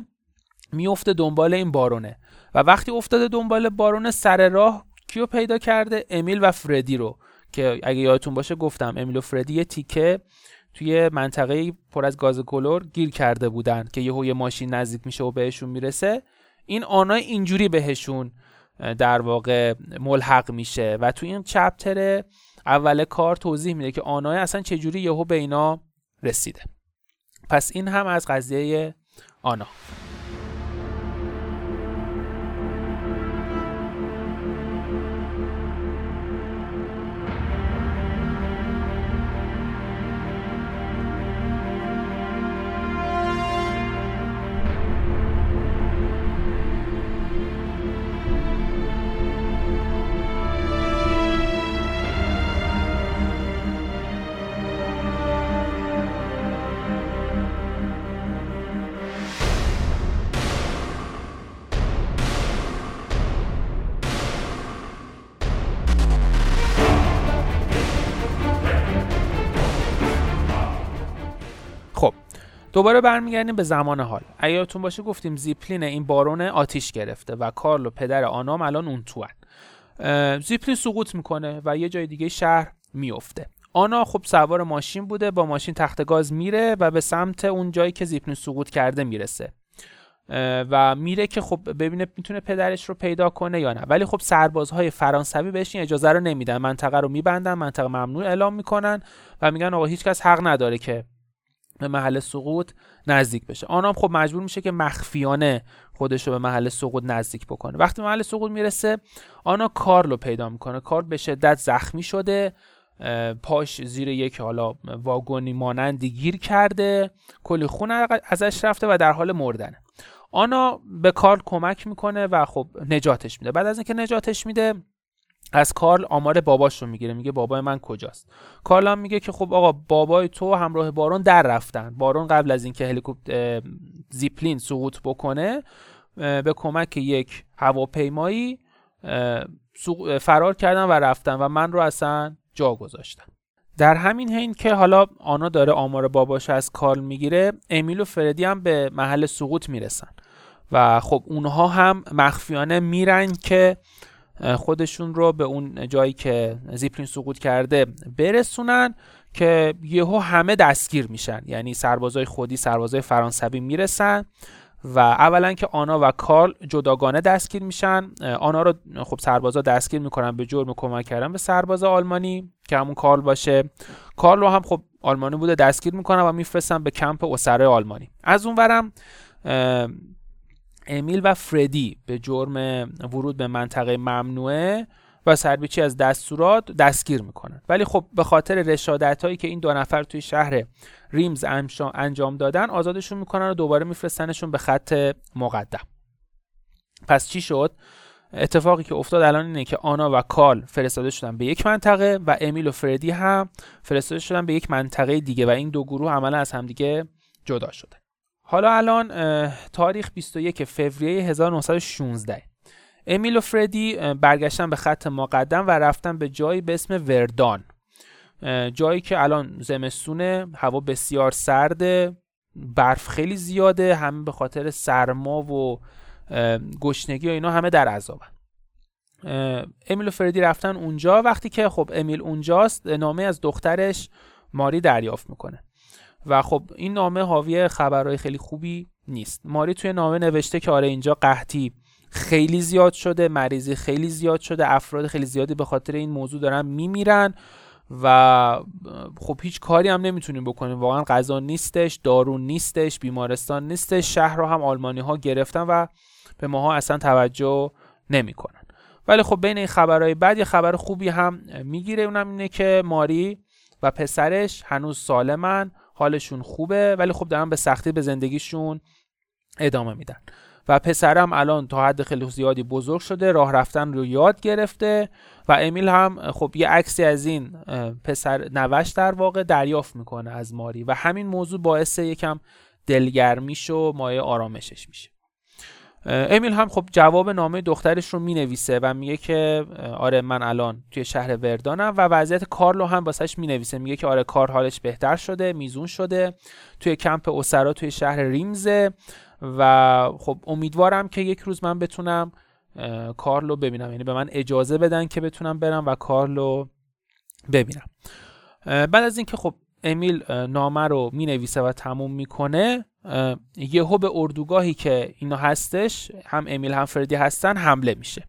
میفته دنبال این بارونه. و وقتی افتاده دنبال بارونه سر راه کیو پیدا کرده؟ امیل و فردی رو. که اگه یادتون باشه گفتم امیل و فردی یه تیکه توی منطقه پر از گاز کلور گیر کرده بودن که یهو یه ماشین نزدیک میشه و بهشون می‌رسه. این آنا اینجوری بهشون در واقع ملحق میشه. و توی این چپتر اول کار توضیح میده که آنای اصلا چجوری یهو به اینا رسیده. پس این هم از قضیه آنا. دوباره برمیگردیم به زمان حال. اگرتون باشه گفتیم زیپلین این بارون آتیش گرفته و کارل و پدر آنام الان اون تو زیپلین سقوط می‌کنه و یه جای دیگه شهر میفته آنا خب سوار ماشین بوده با ماشین تخت گاز میره و به سمت اون جایی که زیپلین سقوط کرده می‌رسه. و میره که خب ببینه می‌تونه پدرش رو پیدا کنه یا نه. ولی خب سربازهای فرانسوی بهش این اجازه رو نمیدن. منطقه رو میبندن منطقه ممنوع اعلام می‌کنن و میگن آقا هیچکس حق نداره که به محل سقوط نزدیک بشه. آنام خب مجبور میشه که مخفیانه خودش رو به محل سقوط نزدیک بکنه. وقتی محل سقوط می‌رسه آنا کارل رو پیدا می‌کنه. کارل به شدت زخمی شده پاش زیر یک حالا واگونی مانندی گیر کرده کلی خون ازش رفته و در حال مردنه. آنا به کارل کمک می‌کنه و خب نجاتش میده. بعد از اینکه نجاتش میده از کارل آمار باباش رو می‌گیره میگه بابای من کجاست؟ کارل هم میگه که خب آقا بابای تو همراه بارون در رفتن. بارون قبل از اینکه هلیکوپتر زیپلین سقوط بکنه به کمک یک هواپیمایی فرار کردن و رفتن و من رو اصلا جا گذاشتن. در همین حین که حالا آنا داره آمار باباش از کارل می‌گیره امیل و فردی هم به محل سقوط می‌رسن. و خب اونها هم مخفیانه میرن که خودشون رو به اون جایی که زیپلین سقوط کرده برسونن که یهو همه دستگیر میشن. یعنی سربازای خودی سربازای فرانسوی می‌رسن و اولا که آنا و کارل جداگانه دستگیر میشن. آنا رو خب سربازا دستگیر می‌کنن به جرم کمک کردن به سرباز آلمانی که همون کارل باشه. کارل رو هم خب آلمانی بوده دستگیر می‌کنن و میفرستن به کمپ اسرای آلمانی. از اون ورم امیل و فردی به جرم ورود به منطقه ممنوعه و سربیچی از دستورات دستگیر می‌کنن. ولی خب به خاطر رشادت هایی که این دو نفر توی شهر ریمز انجام دادن آزادشون می‌کنن و دوباره میفرستنشون به خط مقدم. پس چی شد؟ اتفاقی که افتاد الان اینه که آنا و کال فرستاده شدن به یک منطقه و امیل و فردی هم فرستاده شدن به یک منطقه دیگه و این دو گروه عملا از همدیگه جدا شده. حالا الان تاریخ 21 فوریه 1916 امیل و فردی برگشتن به خط مقدم و رفتن به جایی به اسم وردان. جایی که الان زمستونه هوا بسیار سرده برف خیلی زیاده همه به خاطر سرما و گشنگی و اینا همه در عذابن. امیل و فردی رفتن اونجا وقتی که خب امیل اونجاست نامه از دخترش ماری دریافت می‌کنه. و خب این نامه حاوی خبرهای خیلی خوبی نیست. ماری توی نامه نوشته که آره اینجا قحطی خیلی زیاد شده مریضی خیلی زیاد شده افراد خیلی زیادی به خاطر این موضوع دارن میمیرن و خب هیچ کاری هم نمی‌تونیم بکنیم. واقعا غذا نیستش دارون نیستش بیمارستان نیستش شهر رو هم آلمانی ها گرفتن و به ماها اصلا توجه نمی‌کنن. ولی خب بین این خبرهای بعد یه خبر خوبی هم می‌گیره اونم اینه که ماری و پسرش هنوز سالمن. حالشون خوبه ولی خب دارن به سختی به زندگیشون ادامه میدن. و پسرم الان تا حد خیلی زیادی بزرگ شده راه رفتن رو یاد گرفته و امیل هم خب یه عکسی از این پسر نوش در واقع دریافت می‌کنه از ماری و همین موضوع باعث یکم دلگرمیش و مایه آرامشش میشه. امیل هم خب جواب نامه دخترش رو می‌نویسه و میگه که آره من الان توی شهر وردانم و وضعیت کارلو هم واسش می‌نویسه. میگه که آره کار حالش بهتر شده میزون شده توی کمپ اسرا توی شهر ریمزه و خب امیدوارم که یک روز من بتونم کارلو ببینم. یعنی به من اجازه بدن که بتونم برم و کارلو ببینم. بعد از اینکه خب امیل نامه رو می نویسه و تموم می‌کنه. یهو به اردوگاهی که اینا هستش هم امیل هم فردی هستن حمله میشه.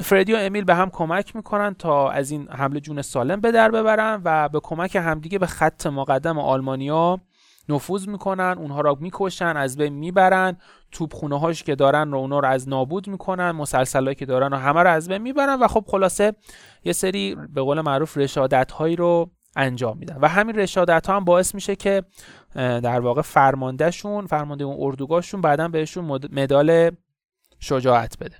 فردی و امیل به هم کمک می‌کنن تا از این حمله جون سالم به در ببرن و به کمک همدیگه به خط مقدم آلمانیا نفوذ می‌کنن اونها را می‌کشن از بین می‌برن. توپخونه هاش که دارن رو اونا رو از نابود می‌کنن مسلسلایی که دارن و همه رو از بین می‌برن و خب خلاصه یه سری به قول معروف رشادت هایی رو انجام میدن. و همین رشادت ها هم باعث میشه که در واقع فرماندهشون فرمانده اون اردوگاهشون بعدا بهشون مدال شجاعت بده.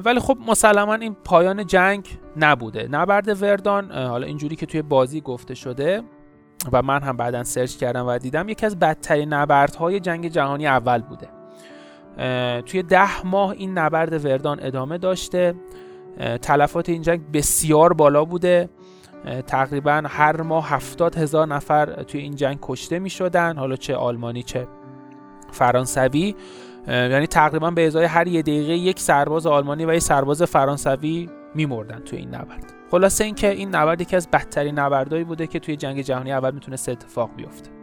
ولی خب مسلما این پایان جنگ نبوده. نبرد وردان حالا اینجوری که توی بازی گفته شده و من هم بعدا سرچ کردم و دیدم یکی از بدترین نبردهای جنگ جهانی اول بوده. توی ده ماه این نبرد وردان ادامه داشته. تلفات این جنگ بسیار بالا بوده. تقریبا هر ماه هفتاد هزار نفر توی این جنگ کشته می شدن حالا چه آلمانی چه فرانسوی. یعنی تقریبا به ازای هر یه دقیقه یک سرباز آلمانی و یک سرباز فرانسوی میمردن توی این نبرد. خلاصه اینکه این نبرد یکی از بدترین نبردهایی بوده که توی جنگ جهانی اول می‌تونست اتفاق بیفته.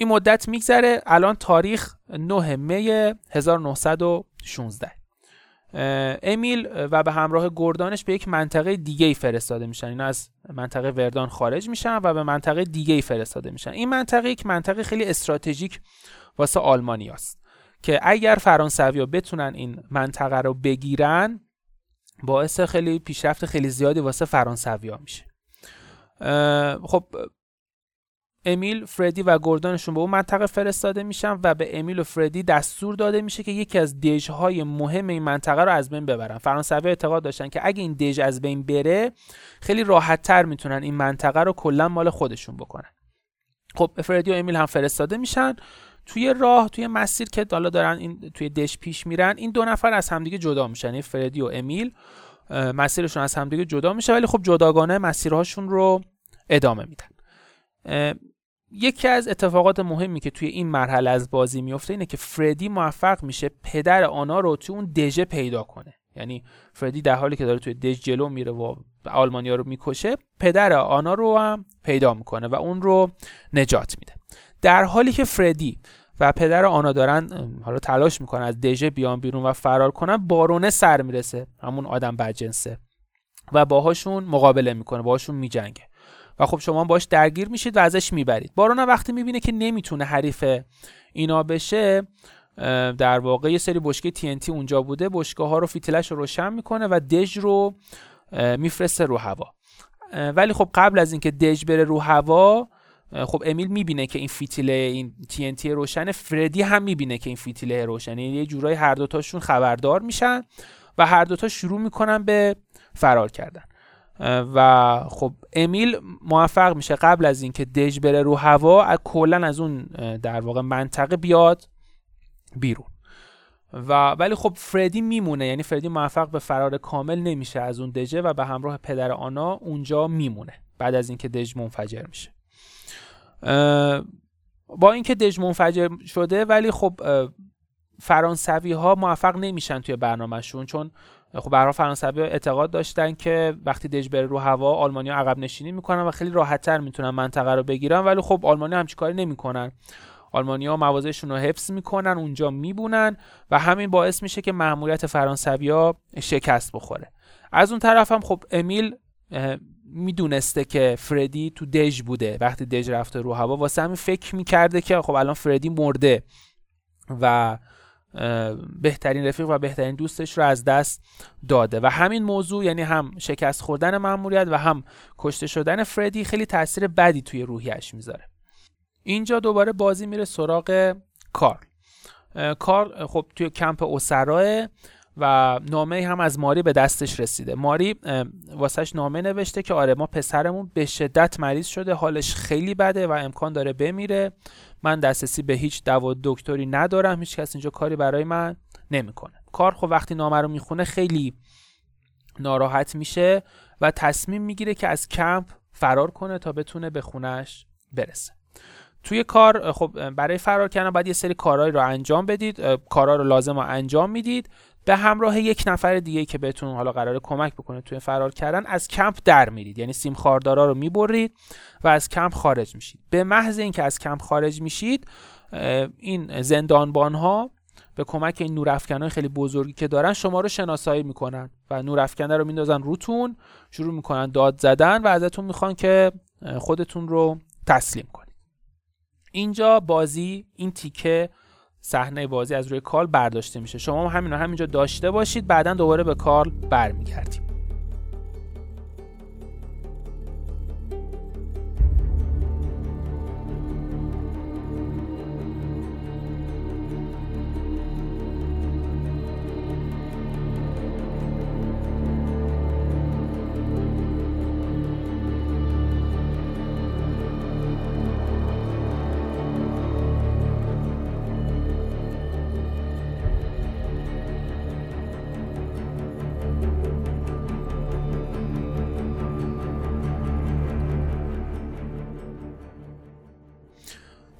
این مدت میگذره. الان تاریخ 9 می 1916 امیل و به همراه گردانش به یک منطقه دیگه ای فرستاده میشن. اینا از منطقه وردان خارج میشن و به منطقه دیگه ای فرستاده میشن. این منطقه یک منطقه خیلی استراتژیک واسه آلمانی است که اگر فرانسوی بتونن این منطقه رو بگیرن باعث خیلی پیشرفت خیلی زیادی واسه فرانسوی میشه. خب امیل فردی و گردانشون به اون منطقه فرستاده میشن و به امیل و فردی دستور داده میشه که یکی از دژهای مهم این منطقه رو از بین ببرن. فرانسوی اعتقاد داشتن که اگه این دژ از بین بره خیلی راحت تر می‌تونن این منطقه رو کلا مال خودشون بکنن. خب فردی و امیل هم فرستاده میشن. توی راه توی مسیر که حالا دارن این توی دش پیش میرن این دو نفر از همدیگه جدا میشن این فردی و امیل. مسیرشون از همدیگه جدا میشه ولی خب جداگانه مسیرهاشون رو ادامه میدن. یکی از اتفاقات مهمی که توی این مرحله از بازی میفته اینه که فردی موفق میشه پدر آنا رو توی اون دژه پیدا کنه. یعنی فردی در حالی که داره توی دژ جلو میره و آلمانیا رو می‌کشه پدر آنا رو هم پیدا می‌کنه و اون رو نجات میده. در حالی که فردی و پدر آنا دارن حالا تلاش می‌کنن از دژه بیان بیرون و فرار کنن بارونه سر می‌رسه. همون آدم بدجنسه و باهاشون مقابله می‌کنه باهاشون میجنگه. و خب شما باش درگیر میشید و ازش می‌برید. بارون وقتی می‌بینه که نمی‌تونه حریف اینا بشه در واقع یه سری بشکه TNT اونجا بوده بشکه ها رو فیتلش رو روشن می‌کنه و دژ رو میفرسته رو هوا. ولی خب قبل از اینکه دژ بره رو هوا خب امیل می‌بینه که این فیتیله این TNT روشن فردی هم می‌بینه که این فیتیله روشنه. یعنی یه جورایی هر دوتاشون خبردار میشن و هر دوتا شروع می‌کنن به فرار کردن. و خب امیل موفق میشه قبل از اینکه دژ بره رو هوا کلا از اون در واقع منطقه بیاد بیرون. و ولی خب فردی میمونه یعنی فردی موفق به فرار کامل نمیشه از اون دژه و به همراه پدر آنا اونجا میمونه بعد از اینکه دژ منفجر میشه. با اینکه دژ منفجر شده ولی خب فرانسوی ها موفق نمیشن توی برنامهشون چون خب برای فرانسوی اعتقاد داشتن که وقتی دژ بره رو هوا آلمانیا عقب نشینی می‌کنن و خیلی راحتتر می‌تونن منطقه رو بگیرن. ولی خب آلمانی همچی کاری نمی‌کنن. آلمانیا مواضعشون رو حفظ می‌کنن اونجا میبونن و همین باعث میشه که مأموریت فرانسویا شکست بخوره. از اون طرف هم خب امیل می‌دونسته که فردی تو دژ بوده. وقتی دژ رفته رو هوا واسه همین فکر می‌کرده که خب الان فردی مرده و بهترین رفیق و بهترین دوستش رو از دست داده. و همین موضوع یعنی هم شکست خوردن مأموریت و هم کشته شدن فردی خیلی تاثیر بدی توی روحیش می‌ذاره. اینجا دوباره بازی میره سراغ کار کار خب توی کمپ اوسراه و نامه هم از ماری به دستش رسیده. ماری واسهش نامه نوشته که آره ما پسرمون به شدت مریض شده حالش خیلی بده و امکان داره بمیره. من دسترسی به هیچ دوا دکتری ندارم هیچ کس اینجا کاری برای من نمی‌کنه. کار خب وقتی نامه رو می‌خونه خیلی ناراحت میشه و تصمیم می‌گیره که از کمپ فرار کنه تا بتونه به خونش برسه. توی کار خب برای فرار کردن باید یه سری کارهایی رو انجام بدید. کارها رو لازم رو انجام می‌دید. به همراه یک نفر دیگه که بهتون حالا قرار کمک بکنه توی فرار کردن از کمپ در میرید. یعنی سیم خاردارا رو می‌برید و از کمپ خارج میشید. به محض اینکه از کمپ خارج میشید این زندانبان ها به کمک این نورافکنای خیلی بزرگی که دارن شما رو شناسایی می‌کنن و نورافکنه رو میندازن روتون شروع می‌کنن داد زدن و ازتون می‌خوان که خودتون رو تسلیم کنید. اینجا بازی این تیکه صحنه بازی از روی کال برداشته میشه. شما همین همینجا داشته باشید بعدا دوباره به کال برمیگردیم.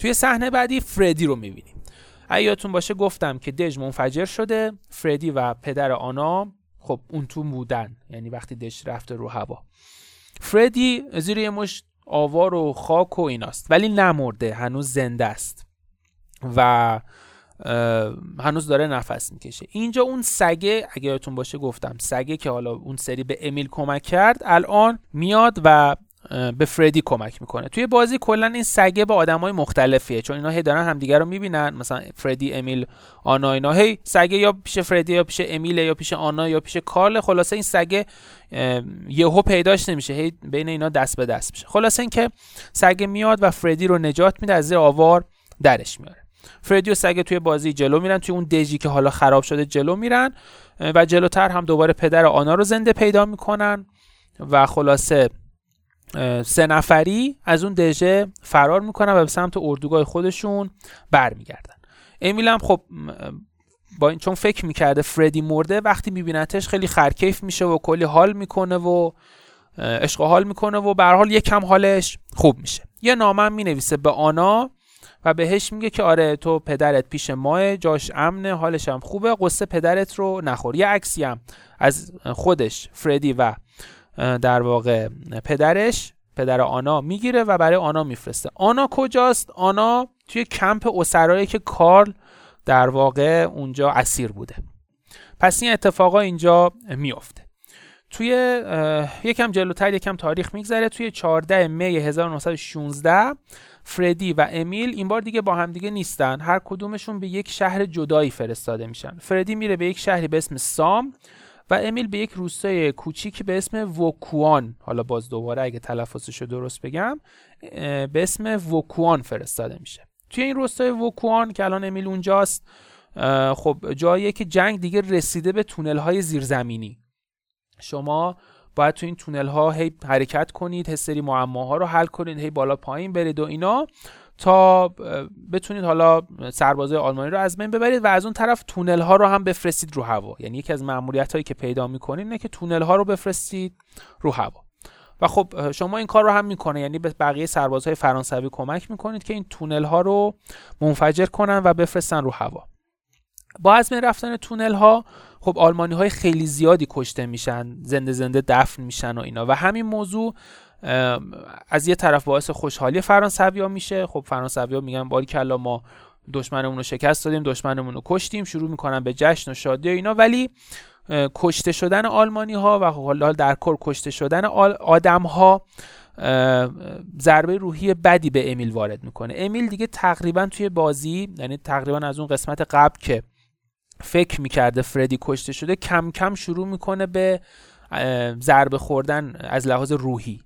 توی صحنه بعدی فردی رو می‌بینیم. یادتون باشه گفتم که دژ منفجر شده فردی و پدر آنا خب اون تو بودن یعنی وقتی دژ رفته رو هوا. فردی زیر یه مش آوار و خاک و ایناست ولی نمرده هنوز زنده است. و هنوز داره نفس می‌کشه. اینجا اون سگه اگه یادتون باشه گفتم سگه که حالا اون سری به امیل کمک کرد الان میاد و به فردی کمک می‌کنه. توی بازی کلا این سگه با آدمای مختلفیه چون اینا هی دارن همدیگه رو می‌بینن. مثلا فردی امیل آنا اینا. هی سگه یا پیش فردی یا پیش امیل یا پیش آنا یا پیش کارل. خلاصه این سگه یهو پیداش نمیشه. هی بین اینا دست به دست میشه. خلاصه اینکه سگه میاد و فردی رو نجات میده از زیر آوار درش میاره. فردی و سگه توی بازی جلو میرن توی اون دژی که حالا خراب شده جلو میرن. و جلوتر هم دوباره پدر آنا رو زنده پیدا می‌کنن. و خلاصه سه نفری از اون دژه فرار می‌کنن و به سمت اردوگاه خودشون برمیگردن. امیل هم خب با این چون فکر می‌کرده فردی مرده وقتی میبینتش خیلی خرکیف میشه و کلی حال می‌کنه و عشق حال می‌کنه و به حال یکم حالش خوب میشه. یه نامه می‌نویسه به آنا و بهش میگه که آره تو پدرت پیش ماه جاش امنه حالش هم خوبه قصه پدرت رو نخور. یه عکسی هم از خودش فردی و در واقع پدرش پدر آنا می‌گیره و برای آنا میفرسته. آنا کجاست؟ آنا توی کمپ اسرایی که کارل در واقع اونجا اسیر بوده. پس این اتفاقا اینجا میفته توی یکم جلوتر یکم تاریخ میگذره. توی 14 می 1916 فردی و امیل این بار دیگه با هم دیگه نیستن. هر کدومشون به یک شهر جدایی فرستاده میشن. فردی میره به یک شهری به اسم سام. و امیل به یک روستای کوچیکی به اسم وکوان حالا باز دوباره اگه تلفظش رو درست بگم به اسم وکوان فرستاده میشه. توی این روستای وکوان که الان امیل اونجاست خب جاییه که جنگ دیگه رسیده به تونل های زیرزمینی. شما باید تو این تونل ها هی حرکت کنید هی سری معماها رو حل کنید هی بالا پایین برید و اینا. تا بتونید حالا سربازای آلمانی رو از بین ببرید و از اون طرف تونل ها رو هم بفرستید رو هوا. یعنی یکی از مأموریت هایی که پیدا می‌کنید اینه که تونل ها رو بفرستید رو هوا. و خب شما این کار رو هم می‌کنه. یعنی به بقیه سربازهای فرانسوی کمک می‌کنید که این تونل ها رو منفجر کنن و بفرستن رو هوا. با از بین رفتن تونل ها خب آلمانی های خیلی زیادی کشته میشن زنده زنده دفن میشن و اینا. و همین موضوع از یه طرف باعث خوشحالی فرانسویا میشه. خب فرانسویا میگن باری کلا ما دشمنمون رو شکست دادیم دشمنمون رو کشتیم شروع می‌کنن به جشن و شادی و اینا. ولی کشته شدن آلمانی ها و حالا در کل کشته شدن آدم ها ضربه روحی بدی به امیل وارد می‌کنه. امیل دیگه تقریبا توی بازی یعنی تقریبا از اون قسمت قبل که فکر می‌کرده فردی کشته شده کم کم شروع می‌کنه به ضربه خوردن از لحاظ روحی.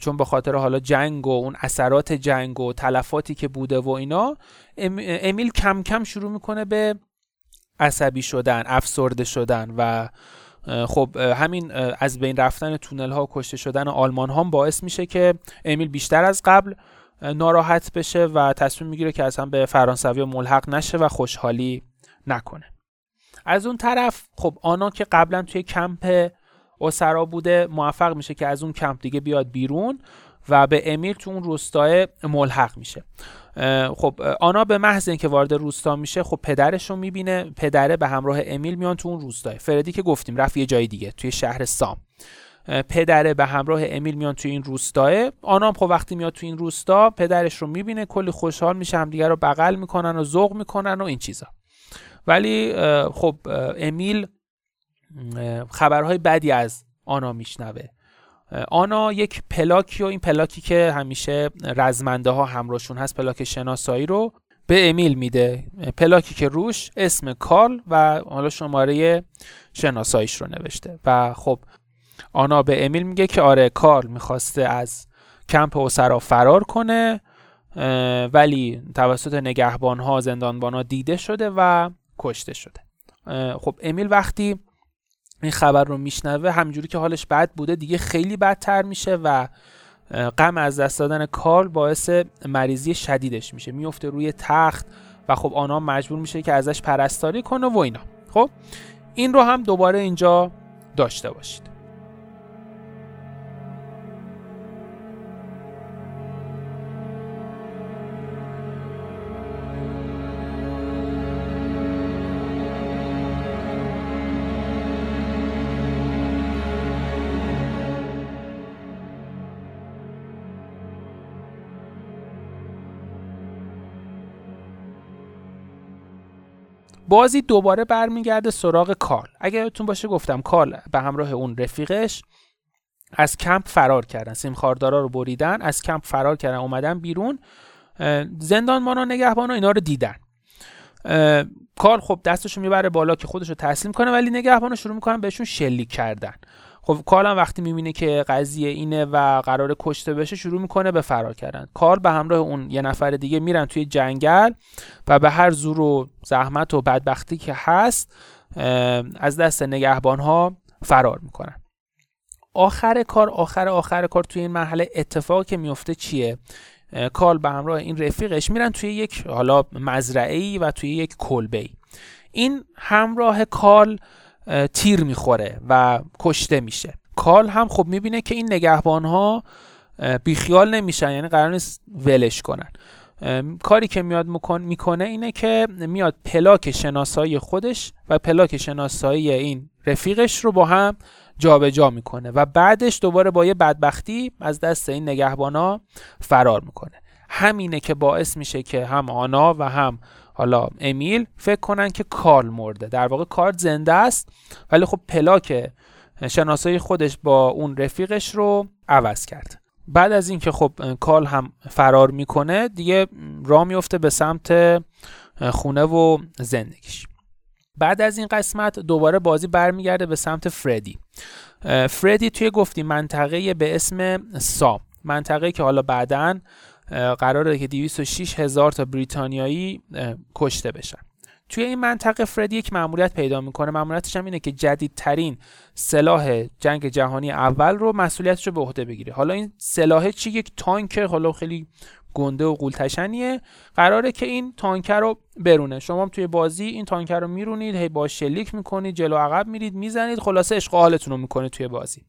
چون به خاطر حالا جنگ و اون اثرات جنگ و تلفاتی که بوده و اینا امیل کم کم شروع می‌کنه به عصبی شدن افسرده شدن و خب همین از بین رفتن تونل ها و کشته شدن آلمان ها باعث میشه که امیل بیشتر از قبل ناراحت بشه و تصمیم می‌گیره که اصلا به فرانسوی ملحق نشه و خوشحالی نکنه. از اون طرف خب آنا که قبلا توی کمپ اسرا بوده موفق میشه که از اون کمپ دیگه بیاد بیرون و به امیر تو اون روستای ملحق میشه. خب آنا به محض اینکه وارد روستا میشه خب پدرش رو می‌بینه پدره به همراه امیل میان تو اون روستای. فردی که گفتیم رفت یه جای دیگه توی شهر سام. پدره به همراه امیل میان توی این روستاه آنام خب وقتی میاد توی این روستا پدرش رو می‌بینه کلی خوشحال میشه همدیگه رو بغل می‌کنن و ذوق می‌کنن و این چیزا. ولی خب امیل خبرهای بدی از آنا میشنوه. آنا یک پلاکی و این پلاکی که همیشه رزمنده ها همراهشون هست پلاک شناسایی رو به امیل میده. پلاکی که روش اسم کارل و حالا شماره شناساییش رو نوشته. و خب آنا به امیل میگه که آره کارل می‌خواسته از کمپ اسرا فرار کنه ولی توسط نگهبان ها زندانبان ها دیده شده و کشته شده. خب امیل وقتی این خبر رو میشنوه همجوری که حالش بد بوده دیگه خیلی بدتر میشه و غم از دست دادن کارل باعث مریضی شدیدش میشه. میفته روی تخت و خب آنها مجبور میشه که ازش پرستاری کنه و اینا. خب این رو هم دوباره اینجا داشته باشید. بازی دوباره برمیگرده سراغ کارل. اگر یادتون باشه گفتم کارل به همراه اون رفیقش از کمپ فرار کردن سیمخاردارا رو بریدن از کمپ فرار کردن اومدن بیرون زندانبانا نگهبانا اینا رو دیدن. کارل خب دستشو می‌بره بالا که خودش رو تسلیم کنه ولی نگهبانا شروع می‌کنن بهشون شلیک کردن. خب کارل هم وقتی می‌بینه که قضیه اینه و قرار کشته بشه شروع می‌کنه به فرار کردن. کارل به همراه اون یه نفر دیگه میرن توی جنگل و به هر زور و زحمت و بدبختی که هست از دست نگهبان ها فرار می‌کنن. آخر کار آخر آخر کار توی این مرحله اتفاقی که میفته چیه؟ کارل به همراه این رفیقش میرن توی یک حالا مزرعه و توی یک کلبه ای این همراه کارل تیر می‌خوره و کشته میشه. کارل هم خب می‌بینه که این نگهبان ها بیخیال نمیشن یعنی قرار نیست ولش کنن. کاری که میاد می‌کنه اینه که میاد پلاک شناسایی خودش و پلاک شناسایی این رفیقش رو با هم جابجا جا می‌کنه و بعدش دوباره با یه بدبختی از دست این نگهبانا فرار می‌کنه. همینه که باعث میشه که هم آنا و هم حالا امیل فکر کنن که کارل مرده. در واقع کارل زنده است ولی خب پلاک شناسایی خودش با اون رفیقش رو عوض کرد. بعد از اینکه خب کارل هم فرار می‌کنه دیگه راه میفته به سمت خونه و زندگیش. بعد از این قسمت دوباره بازی برمیگرده به سمت فردی. فردی توی گفتی منطقه به اسم سام. منطقه که حالا بعدا قراره که 206 هزار تا بریتانیایی کشته بشن. توی این منطقه فردی یک مأموریت پیدا می‌کنه. مأموریتش هم اینه که جدیدترین سلاح جنگ جهانی اول رو مسئولیتش رو به عهده بگیره. حالا این سلاح چی؟ یک تانک حالا خیلی گنده و قولتشنیه. قراره که این تانکر رو برونه. شما توی بازی این تانکر رو میرونید هی با شلیک می‌کنید جلو عقب میرید می‌زنید خلاصه اشغالتون رو می‌کنید توی بازی.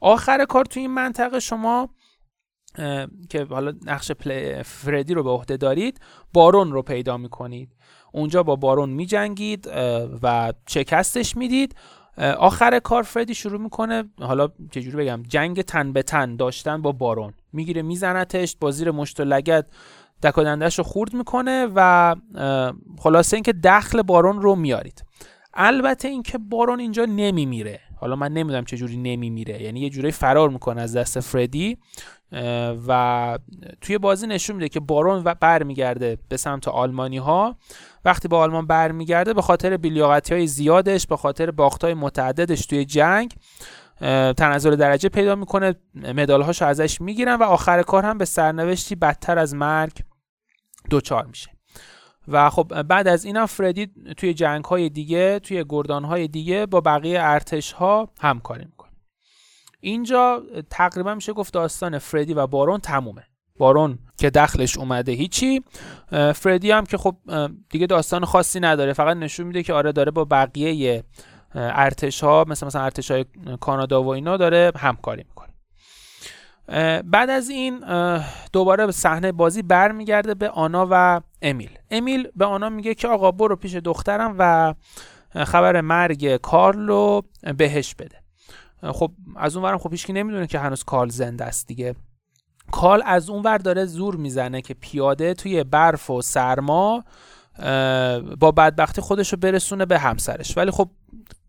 آخر کار توی این منطقه شما که حالا نقش فردی رو به عهده دارید بارون رو پیدا می‌کنید. اونجا با بارون میجنگید و شکستش می‌دید. آخر کار فردی شروع می‌کنه حالا چجوری بگم جنگ تن به تن داشتن با بارون. می‌گیره میزنتش با زیر مشت و لگت دکادندش رو خورد می‌کنه و خلاصه اینکه دخل بارون رو میارید البته اینکه بارون اینجا نمیمیره. حالا من نمی‌دونم چه جوری نمیمیره. یعنی یه جوری فرار می‌کنه از دست فردی و توی بازی نشون میده که بارون برمیگرده به سمت آلمانی ها وقتی با آلمان برمیگرده به خاطر بیلیاقتی های زیادش به خاطر باخت های متعددش توی جنگ تنزل درجه پیدا می‌کنه مدال هاشو ازش می‌گیرن و آخر کار هم به سرنوشتی بدتر از مرگ دوچار میشه. و خب بعد از اینا فردی توی جنگ های دیگه توی گردان های دیگه با بقیه ارتش ها همکاری می‌کنه. اینجا تقریبا میشه گفت داستان فردی و بارون تمومه. بارون که دخلش اومده هیچی. فردی هم که خب دیگه داستان خاصی نداره. فقط نشون میده که آره داره با بقیه ارتش ها مثل مثلا ارتش های کانادا و اینا داره همکاری می‌کنه. بعد از این دوباره به صحنه بازی برمیگرده به آنا و امیل. امیل به آنا میگه که آقا برو پیش دخترم و خبر مرگ کارلو بهش بده. خب از اون ورم خب هیچکی نمی‌دونه که هنوز کارل زنده است دیگه. کارل از اون ور داره زور می‌زنه که پیاده توی برف و سرما با بدبختی خودش رو برسونه به همسرش. ولی خب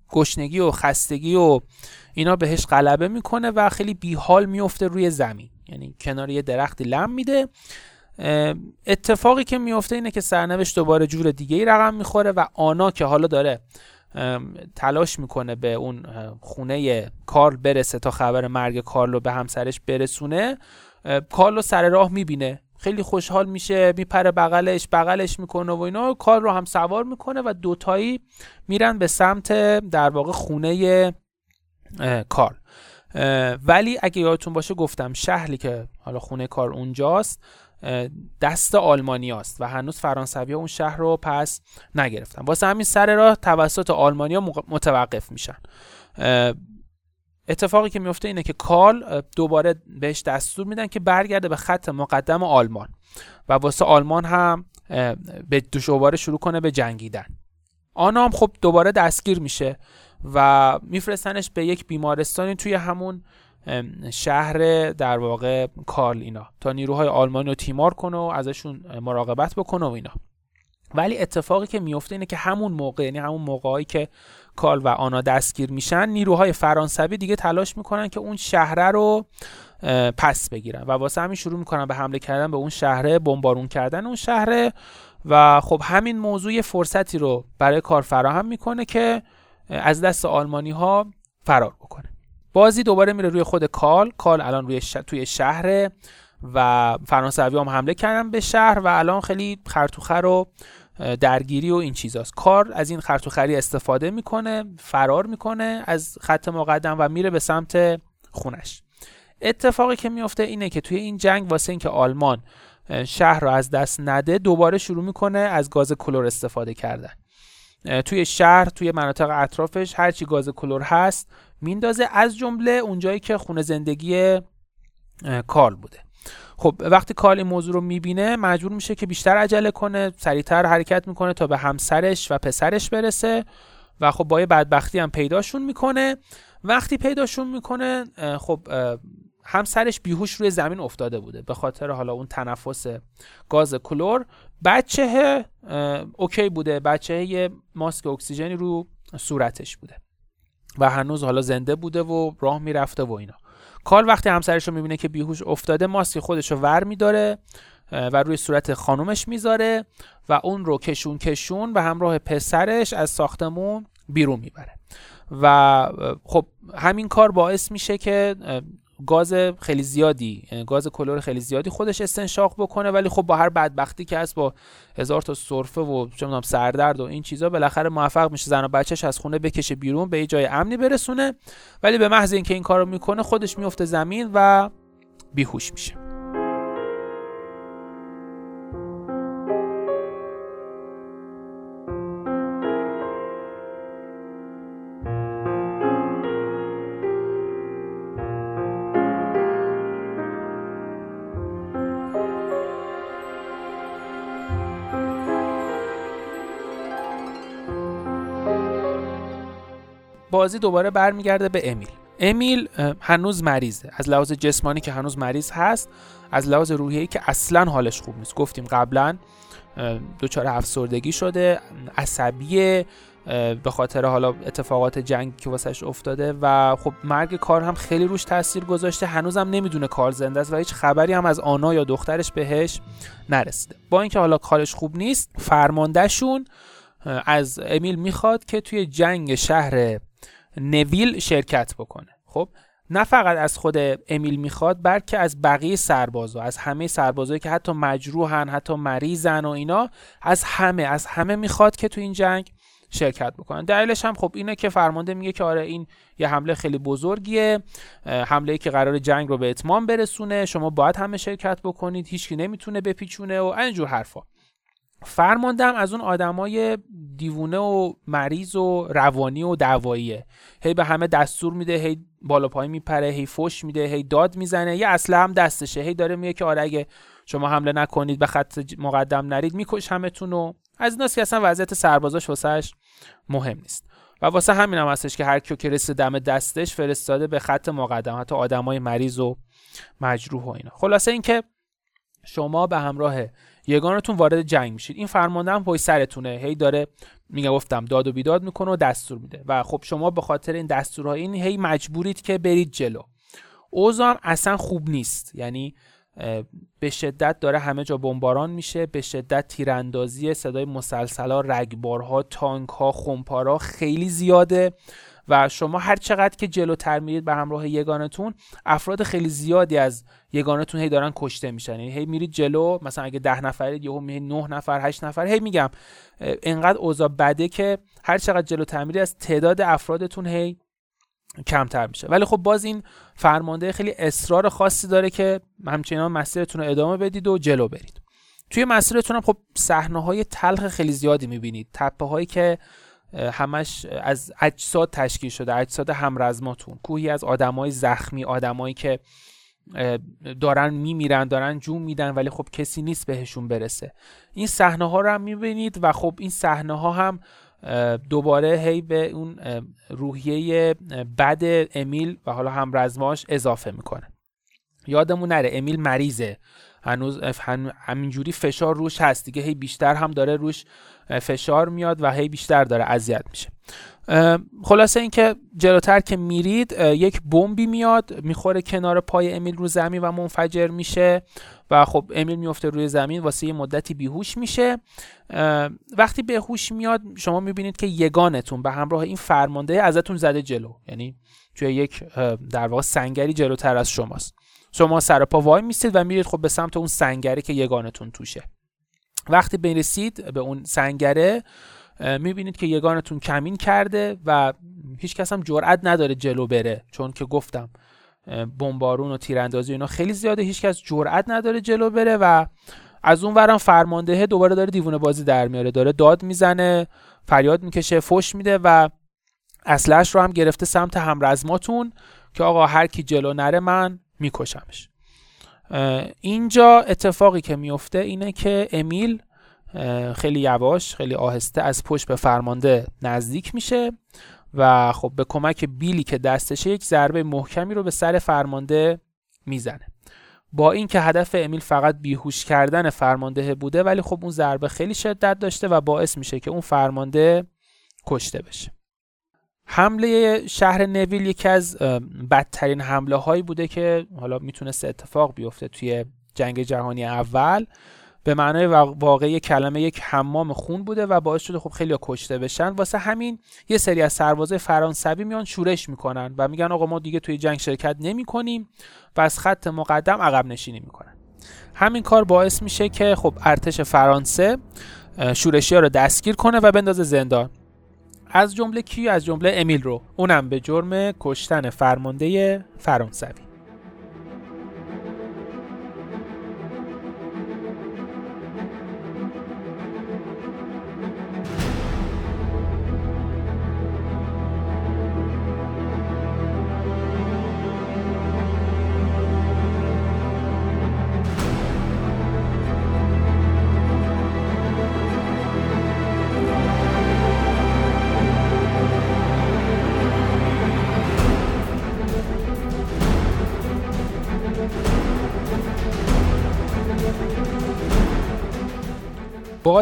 گشنگی و خستگی و اینا بهش غلبه می‌کنه و خیلی بیحال میفته روی زمین. یعنی کنار یه درختی لم میده. اتفاقی که میفته اینه که سرنوشت دوباره جور دیگه ای رقم می‌خوره و آنا که حالا داره تلاش می‌کنه به اون خونه کارل برسه تا خبر مرگ کارلو به همسرش برسونه کارلو سر راه می‌بینه. خیلی خوشحال میشه میپره بغلش بغلش می‌کنه و اینا. کار رو هم سوار می‌کنه و دوتایی میرن به سمت در واقع خونه کار ولی اگه یادتون باشه گفتم شهری که حالا خونه کار اونجاست دست آلمانیاست و هنوز فرانسوی اون شهر رو پس نگرفتن. واسه همین سر راه توسط آلمانیا متوقف میشن. اتفاقی که میفته اینه که کارل دوباره بهش دستور میدن که برگرده به خط مقدم آلمان و واسه آلمان هم به دوشوباره شروع کنه به جنگیدن. آن هم خب دوباره دستگیر میشه و میفرستنش به یک بیمارستانی توی همون شهر در واقع کارل اینا. تا نیروهای آلمانی رو تیمار کنه و ازشون مراقبت بکنه و اینا. ولی اتفاقی که میفته اینه که همون موقع یعنی همون موقعی که کال و آنا دستگیر میشن نیروهای فرانسوی دیگه تلاش می‌کنن که اون شهره رو پس بگیرن. و واسه همین شروع می‌کنن به حمله کردن به اون شهره بمبارون کردن اون شهره و خب همین موضوع فرصتی رو برای کار فراهم می‌کنه که از دست آلمانی ها فرار بکنه. بازی دوباره میره روی خود کال. کال الان روی توی شهر و فرانسوی هم حمله کردن به شهر و الان خیلی خرطوخر و درگیری و این چیزاست. کار از این خرطوخری استفاده می‌کنه فرار می‌کنه از خط مقدم و میره به سمت خونش. اتفاقی که میفته اینه که توی این جنگ واسه اینکه آلمان شهر رو از دست نده دوباره شروع می‌کنه از گاز کلور استفاده کردن. توی شهر توی مناطق اطرافش هرچی گاز کلور هست میندازه از جمله اونجایی که خونه زندگی کارل بوده. خب وقتی کارل این موضوع رو می‌بینه مجبور میشه که بیشتر عجله کنه سریعتر حرکت می‌کنه تا به همسرش و پسرش برسه و خب با یه بدبختی هم پیداشون می‌کنه. وقتی پیداشون می‌کنه خب همسرش بیهوش روی زمین افتاده بوده به خاطر حالا اون تنفس گاز کلور. بچه اوکی بوده. بچه یه ماسک اکسیژنی رو صورتش بوده. و هنوز حالا زنده بوده و راه می‌رفته و اینا. کال وقتی همسرش رو می‌بینه که بیهوش افتاده ماسک خودش رو ور میداره و روی صورت خانومش می‌ذاره و اون رو کشون کشون و همراه پسرش از ساختمون بیرون می‌بره. و خب همین کار باعث میشه که گاز خیلی زیادی گاز کلور خیلی زیادی خودش استنشاق بکنه ولی خب با هر بدبختی که هست با هزار تا سرفه و چه سردرد و این چیزا بالاخره موفق میشه زن و بچهش از خونه بکشه بیرون به یه جای امنی برسونه. ولی به محض اینکه این کارو می‌کنه خودش میفته زمین و بیهوش میشه. بازی دوباره برمیگرده به امیل. امیل هنوز مریضه. از لحاظ جسمانی که هنوز مریض هست از لحاظ روحی که اصلا حالش خوب نیست. گفتیم قبلا دچار افسردگی شده عصبی به خاطر حالا اتفاقات جنگ که واسش افتاده و خب مرگ کار هم خیلی روش تاثیر گذاشته. هنوزم نمی‌دونه کار زنده است و هیچ خبری هم از آنا یا دخترش بهش نرسیده. با اینکه حالا کارش خوب نیست فرماندهشون از امیل می‌خواد که توی جنگ شهر نویل شرکت بکنه. خب نه فقط از خود امیل می‌خواد بلکه از بقیه سربازا از همه سربازایی که حتی مجروحن حتی مریضن و اینا از همه از همه می‌خواد که تو این جنگ شرکت بکنن. دلیلش هم خب اینه که فرمانده میگه که آره این یه حمله خیلی بزرگیه حمله ای که قرار جنگ رو به اتمام برسونه شما باید همه شرکت بکنید هیچکی نمی‌تونه بپیچونه و اینجور حرفا. فرماندم از اون آدمای دیوونه و مریض و روانی و دعواییه. هی به همه دستور میده هی بالا پای میپره هی فش میده هی داد می‌زنه. یه اصلا هم دستشه. هی داره میگه که آره اگه شما حمله نکنید به خط مقدم نرید میکش همتون و از ایناست که اصلا وضعیت سربازاش واسهش مهم نیست. و واسه همین هم هستش که هر کیو که رسید دم دستش فرستاده به خط مقدم. حتی آدمای مریض و مجروح و اینا. خلاصه اینکه شما به همراه یگانتون وارد جنگ میشید. این فرمانده هم پای سرتونه. هی داره میگه گفتم داد و بیداد می‌کنه و دستور میده. و خب شما به خاطر این دستورها این هی مجبورید که برید جلو. اوضاع اصلا خوب نیست. یعنی به شدت داره همه جا بمباران میشه. به شدت تیراندازی صدای مسلسلا رگبارها تانک ها خمپارا خیلی زیاده. و شما هر چقدر که جلوتر میرید به همراه یگانتون افراد خیلی زیادی از یگانتون هی دارن کشته میشن. یعنی هی میرید جلو مثلا اگه ده نفرید یهو میرید نه نفر هشت نفر هی میگم انقدر اوضاع بده که هر چقدر جلوتر میرید از تعداد افرادتون هی کمتر میشه. ولی خب باز این فرمانده خیلی اصرار خاصی داره که همچنان مسیرتون رو ادامه بدید و جلو برید. توی مسیرتون هم خب صحنه های تلخ خیلی زیادی می‌بینید. تپه هایی که همش از اجساد تشکیل شده اجساد همرزماتون. کوهی از آدمای زخمی آدمایی که دارن میمیرن دارن جون میدن ولی خب کسی نیست بهشون برسه. این صحنه ها رو هم می‌بینید و خب این صحنه ها هم دوباره هی به اون روحیه بد امیل و حالا همرزماش اضافه می‌کنه. یادمون نره امیل مریضه. هنوز همینجوری فشار روش هست دیگه. هی بیشتر هم داره روش فشار میاد و هی بیشتر داره اذیت میشه. خلاصه اینکه جلوتر که میرید یک بمبی میاد می‌خوره کنار پای امیل رو زمین و منفجر میشه و خب امیل میفته روی زمین واسه یه مدتی بیهوش میشه. وقتی به هوش میاد شما می‌بینید که یگانتون به همراه این فرمانده ازتون زده جلو. یعنی توی یک در واقع سنگری جلوتر از شماست. شما سر پا وای میستید و میرید خب به سمت اون سنگری که یگانتون توشه. وقتی برسید به اون سنگره می‌بینید که یگانتون کمین کرده و هیچ کس هم جرئت نداره جلو بره چون که گفتم بمبارون و تیراندازی اینا خیلی زیاده هیچ کس جرئت نداره جلو بره و از اون ورم فرماندهه دوباره داره دیوونه بازی در میاره داره داد می‌زنه فریاد می‌کشه فش میده و اصلش رو هم گرفته سمت همرزماتون که آقا هر کی جلو نره من میکشمش. اینجا اتفاقی که میفته اینه که امیل خیلی یواش خیلی آهسته از پشت به فرمانده نزدیک میشه و خب به کمک بیلی که دستشه یک ضربه محکمی رو به سر فرمانده می‌زنه. با اینکه هدف امیل فقط بیهوش کردن فرمانده بوده ولی خب اون ضربه خیلی شدت داشته و باعث میشه که اون فرمانده کشته بشه. حمله شهر نویل یکی از بدترین حمله هایی بوده که حالا می‌تونست اتفاق بیفته توی جنگ جهانی اول. به معنای واقعی کلمه یک حمام خون بوده و باعث شده خب خیلی کشته بشن. واسه همین یه سری از سربازای فرانسوی میان شورش می‌کنن و میگن آقا ما دیگه توی جنگ شرکت نمی کنیم و از خط مقدم عقب نشینی می‌کنن. همین کار باعث میشه که خب ارتش فرانسه شورشی ها رو دستگیر کنه و بندازه زندان. از جمله کی؟ از جمله امیل رو. اونم به جرم کشتن فرمانده فرانسوی.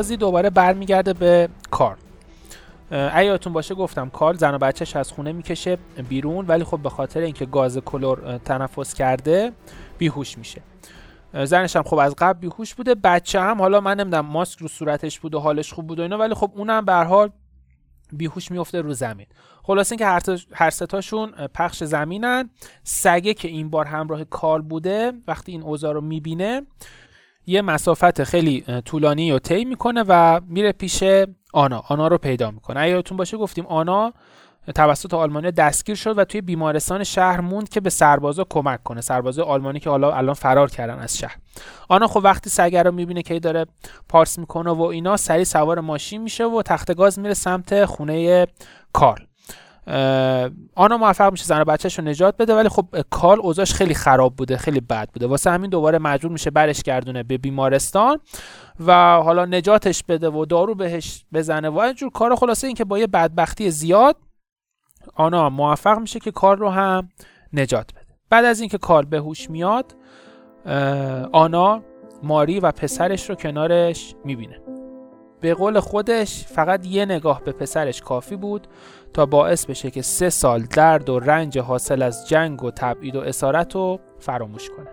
بازی دوباره برمیگرده به کارل ایاتون باشه گفتم کارل زن و بچهش از خونه می‌کشه بیرون ولی خب به خاطر اینکه گاز کلور تنفس کرده بیهوش میشه. زنش هم خب از قبل بیهوش بوده بچه هم حالا من نمی‌دونم ماسک رو صورتش بود و حالش خوب بود و اینا ولی خب اونم به حال بیهوش میفته رو زمین. خلاص اینکه هر, هر ستاشون پخش زمینن. سگه که این بار همراه کار بوده وقتی این اوضاع رو می‌بینه یه مسافت خیلی طولانی رو طی می‌کنه و میره پیش آنا. آنا رو پیدا می‌کنه. یادتون باشه گفتیم آنا توسط آلمانی دستگیر شد و توی بیمارستان شهر موند که به سربازا کمک کنه. سربازا آلمانی که حالا الان فرار کردن از شهر. آنا خب وقتی سگر رو می‌بینه که داره پارس می‌کنه و اینا سری سوار ماشین میشه و تخت گاز میره سمت خونه کارل. آنا موفق میشه زن و بچهش رو نجات بده ولی خب کال اوضاعش خیلی خراب بوده خیلی بد بوده. واسه همین دوباره مجبور میشه برش گردونه به بیمارستان و حالا نجاتش بده و دارو بهش بزنه و اینجور کار خلاصه این که با یه بدبختی زیاد آنا موفق میشه که کار رو هم نجات بده. بعد از اینکه کال به هوش میاد آنا ماری و پسرش رو کنارش می‌بینه. به قول خودش فقط یه نگاه به پسرش کافی بود تا باعث بشه که سه سال درد و رنج حاصل از جنگ و تبعید و اسارت رو فراموش کنه.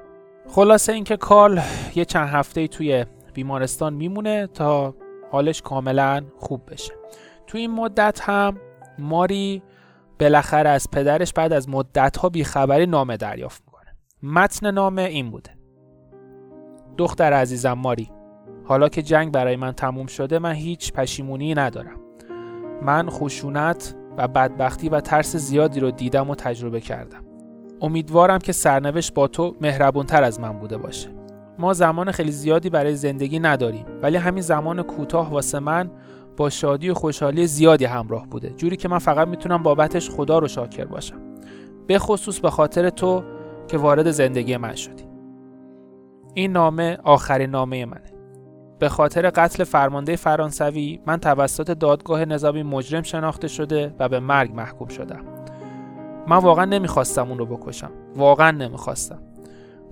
خلاصه اینکه کارل یه چند هفته توی بیمارستان میمونه تا حالش کاملا خوب بشه. توی این مدت هم ماری بالاخره از پدرش بعد از مدت ها بیخبری نامه دریافت می‌کنه. متن نامه این بوده. دختر عزیزم ماری حالا که جنگ برای من تموم شده من هیچ پشیمونی ندارم. من خشونت و بدبختی و ترس زیادی رو دیدم و تجربه کردم. امیدوارم که سرنوشت با تو مهربونتر از من بوده باشه. ما زمان خیلی زیادی برای زندگی نداریم ولی همین زمان کوتاه واسه من با شادی و خوشحالی زیادی همراه بوده. جوری که من فقط می‌تونم بابتش خدا رو شاکر باشم. به خصوص به خاطر تو که وارد زندگی من شدی. این نامه آخرین نامه منه. به خاطر قتل فرمانده فرانسوی من توسط دادگاه نظامی مجرم شناخته شده و به مرگ محکوم شدم. من واقعا نمی‌خواستم اون رو بکشم. واقعا نمی‌خواستم.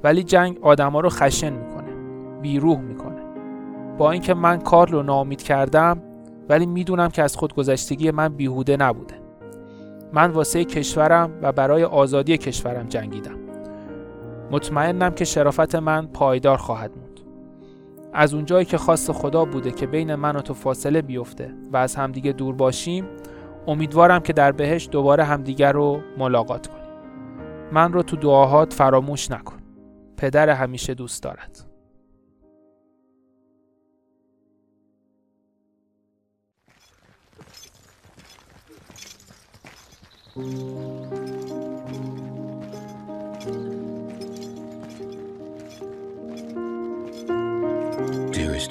ولی جنگ آدما رو خشن می‌کنه. بیروح می‌کنه. با اینکه من کارل رو ناامید کردم ولی می‌دونم که از خودگذشتگی من بیهوده نبوده. من واسه کشورم و برای آزادی کشورم جنگیدم. مطمئنم که شرافت من پایدار خواهد موند از اونجایی که خواست خدا بوده که بین من و تو فاصله بیفته و از همدیگه دور باشیم امیدوارم که در بهش دوباره همدیگر رو ملاقات کنیم. من رو تو دعاهات فراموش نکن. پدر همیشه دوست دارد.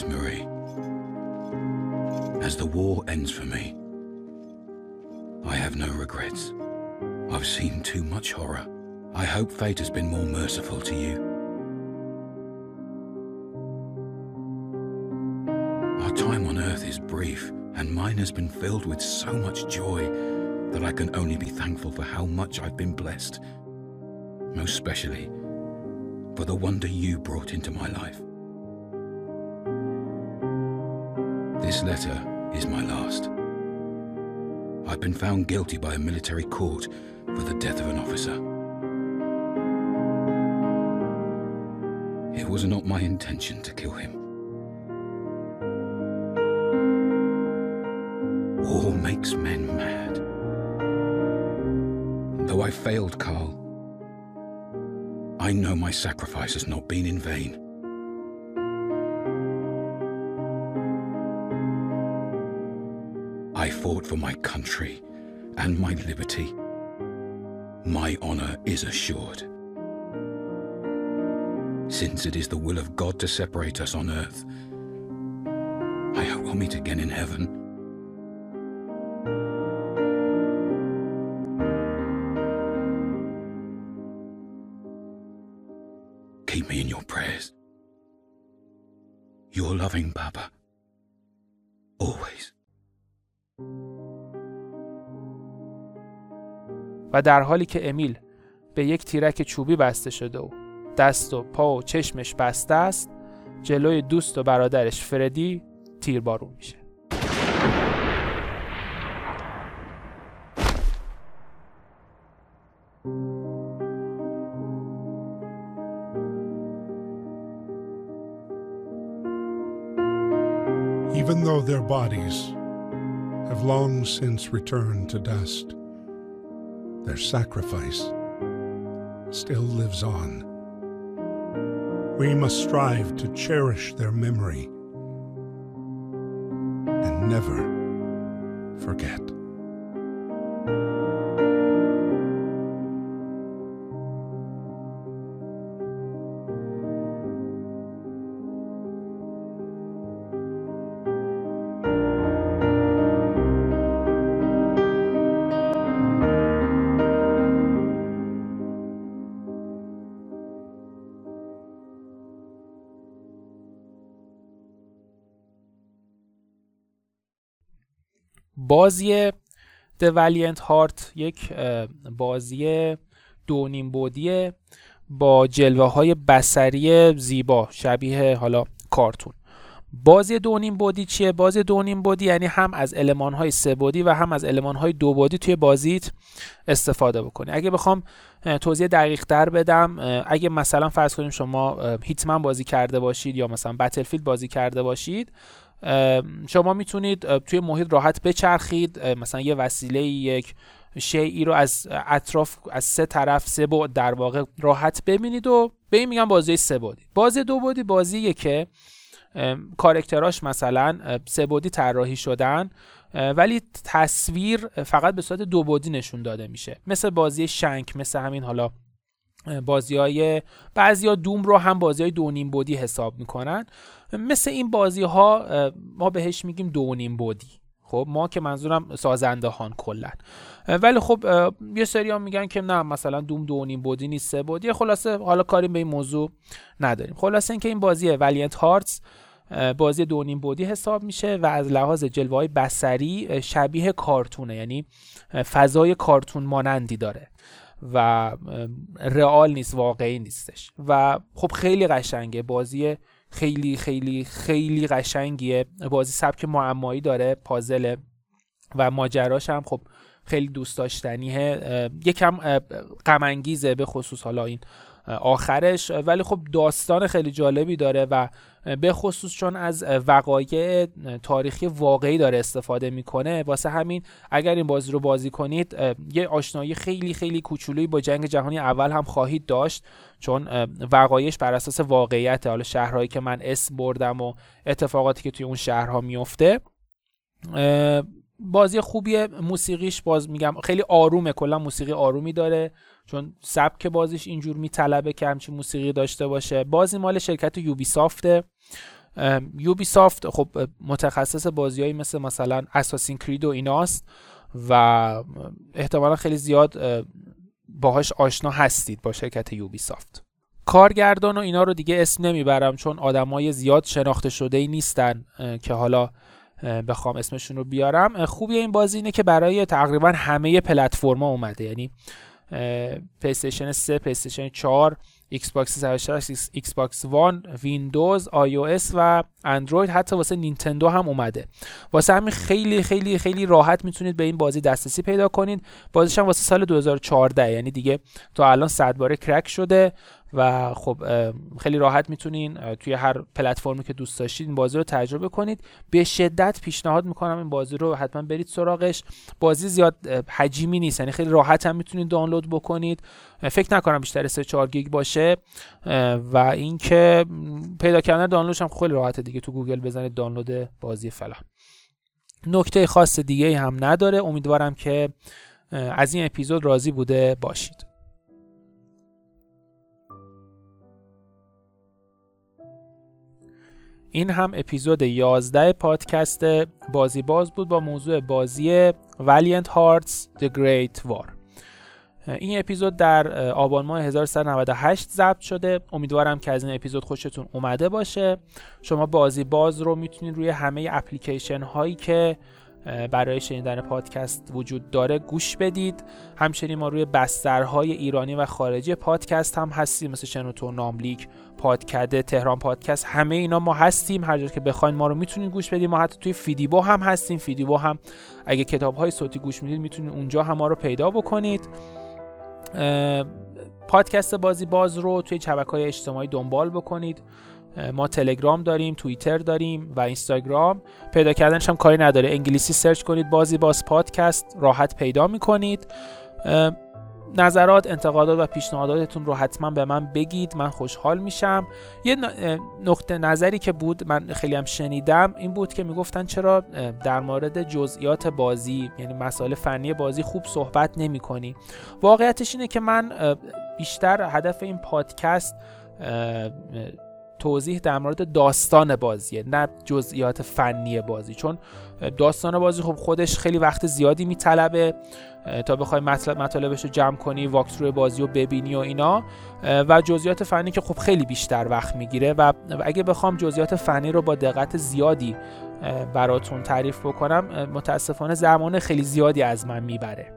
Marie, as the war ends for me, I have no regrets. I've seen too much horror. I hope fate has been more merciful to you. Our time on earth is brief, and mine has been filled with so much joy that I can only be thankful for how much I've been blessed. Most especially for the wonder you brought into my life. This letter is my last. I've been found guilty by a military court for the death of an officer. It was not my intention to kill him. War makes men mad. Though I failed Carl, I know my sacrifice has not been in vain. For my country and my liberty. My honor is assured. Since it is the will of God to separate us on earth, I hope we'll meet again in heaven. و در حالی که امیل به یک تیرک چوبی بسته شده و دست و پا و چشمش بسته است جلوی دوست و برادرش فردی تیربارون میشه. Even though their bodies have long since returned to dust, their sacrifice still lives on. We must strive to cherish their memory and never forget. بازی The Valiant Heart یک بازی دونیم بودیه با جلوه های بسری زیبا شبیه حالا کارتون بازی دونیم بودی چیه؟ بازی دونیم بودی یعنی هم از علمان های سه بودی و هم از علمان های دو بودی توی بازیت استفاده بکنی اگه بخوام توضیح دقیق تر بدم اگه مثلا فرض کنیم شما هیتمن بازی کرده باشید یا مثلا بتلفیلد بازی کرده باشید شما می‌تونید توی محیط راحت بچرخید. مثلا یه وسیله یک شیعی رو از اطراف از سه طرف سه بعد در واقع راحت ببینید و به این میگن بازی سه بودی بازی دو بودی بازیه که کارکتراش مثلا سه بودی طراحی شدن ولی تصویر فقط به صورت دو بودی نشون داده میشه. مثل بازی شنک مثل همین حالا بازی های بعضی ها دوم رو هم بازی های دو نیم بودی حساب می‌کنن. مثل این بازی ها ما بهش میگیم دو نیم بودی. خب ما که منظورم سازنده هان کلا ولی خب یه سری هم میگن که نه مثلا دوم دو نیم بودی نیست سه بودی. خلاصه حالا کاری به این موضوع نداریم. خلاصه اینکه این بازی ولیانت هارتس بازی دو نیم بودی حساب میشه و از لحاظ جلوه های بسری شبیه کارتونه. یعنی فضای کارتون مانندی داره و رئال نیست واقعی نیستش. و خب خیلی قشنگه. بازی خیلی خیلی خیلی قشنگیه. بازی سبک معمایی داره پازله. و ماجراش هم خب خیلی دوست داشتنیه. یکم غم به خصوص حالا این آخرش. ولی خب داستان خیلی جالبی داره و به خصوص چون از وقایع تاریخی واقعی داره استفاده می‌کنه واسه همین اگر این بازی رو بازی کنید یه آشنایی خیلی خیلی کوچولویی با جنگ جهانی اول هم خواهید داشت چون وقایعش بر اساس واقعیت حالا شهرهایی که من اسم بردم و اتفاقاتی که توی اون شهرها میفته بازی خوبیه موسیقیش باز میگم خیلی آرومه کلا موسیقی آرومی داره. چون سبک بازیش اینجور میطلبه که همچین موسیقی داشته باشه. بازی مال شرکت یوبی سافته یوبی سافت خب متخصص بازیهایی مثل مثلا اساسین کرید و ایناست و احتمالا خیلی زیاد باهاش آشنا هستید با شرکت Ubisoft کارگردان و اینا رو دیگه اسم نمی‌برم چون آدمای زیاد شناخته شده ای نیستن که حالا بخوام اسمشون رو بیارم. خوبی این بازی اینه که برای تقریبا همه پلتفرما اومده. یعنی PlayStation 3 PlayStation 4 Xbox 360 Xbox One Windows iOS و اندروید حتی واسه نینتندو هم اومده. واسه همین خیلی خیلی خیلی راحت می‌تونید به این بازی دسترسی پیدا کنید. بازیش هم واسه سال 2014 یعنی دیگه تا الان صد باره کرک شده. و خب خیلی راحت می‌تونین توی هر پلتفرمی که دوست داشتید این بازی رو تجربه کنید. به شدت پیشنهاد می‌کنم این بازی رو حتما برید سراغش. بازی زیاد حجیمی نیست یعنی خیلی راحت هم می‌تونید دانلود بکنید. فکر نکنم بیشتر 3 4 گیگ باشه. و اینکه پیدا کردن دانلودش هم خیلی راحته دیگه. تو گوگل بزنید دانلود بازی فلان. نکته خاص دیگه هم نداره. امیدوارم که از این اپیزود راضی بوده باشید. این هم اپیزود 11 پادکست بازی باز بود با موضوع بازی Valiant Hearts The Great War. این اپیزود در آبان ماه 1398 ضبط شده. امیدوارم که از این اپیزود خوشتون اومده باشه. شما بازی باز رو می‌تونید روی همه اپلیکیشن هایی که برای شنیدن پادکست وجود داره. گوش بدید. همچنین ما روی بسترهای ایرانی و خارجی پادکست هم هستیم مثل شنوتو ناملیک پادکده تهران پادکست همه اینا ما هستیم. هر جا که بخواین ما رو می‌تونید گوش بدید ما حتی توی فیدیبو هم هستیم. فیدیبو هم اگه کتاب های صوتی گوش می‌دید می‌تونید اونجا هم ما رو پیدا بکنید. پادکست بازی باز رو توی شبکه های اجتماعی دنبال بکنید. ما تلگرام داریم توییتر داریم و اینستاگرام. پیدا کردنش هم کاری نداره. انگلیسی سرچ کنید بازی باز پادکست راحت پیدا می‌کنید. نظرات انتقادات و پیشنهاداتتون رو حتما به من بگید من خوشحال میشم. یه نقطه نظری که بود من خیلی هم شنیدم این بود که می‌گفتن چرا در مورد جزئیات بازی یعنی مسائل فنی بازی خوب صحبت نمی کنی واقعیتش اینه که من بیشتر هدف این پادکست توضیح در مورد داستان بازیه نه جزئیات فنی بازی. چون داستان بازی خب خودش خیلی وقت زیادی میطلبه تا بخوای مطالبش رو جمع کنی روی بازی رو ببینی و اینا. و جزئیات فنی که خب خیلی بیشتر وقت می‌گیره. و اگه بخوام جزئیات فنی رو با دقت زیادی براتون تعریف بکنم متاسفانه زمان خیلی زیادی از من می‌بره.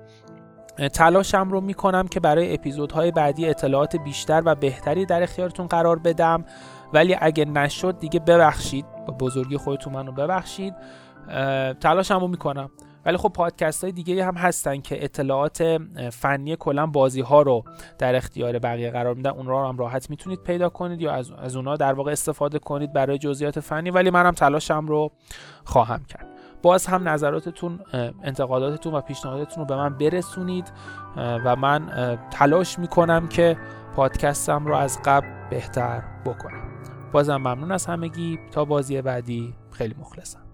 تلاشم رو می‌کنم که برای اپیزودهای بعدی اطلاعات بیشتر و بهتری در اختیارتون قرار بدم. ولی اگه نشد دیگه ببخشید. با بزرگی خودتون منو ببخشید. تلاشم رو می‌کنم. ولی خب پادکست های دیگه هم هستن که اطلاعات فنی کلا بازی ها رو در اختیار بقیه قرار میدن. اون رو هم راحت می‌تونید پیدا کنید یا از, از اونها در واقع استفاده کنید برای جزئیات فنی. ولی منم تلاشم رو خواهم کرد. باز هم نظراتتون انتقاداتتون و پیشنهاداتتون رو به من برسونید و من تلاش می‌کنم که پادکستم رو از قبل بهتر بکنم. بازم ممنون از همگی. تا بازی بعدی خیلی مخلصم.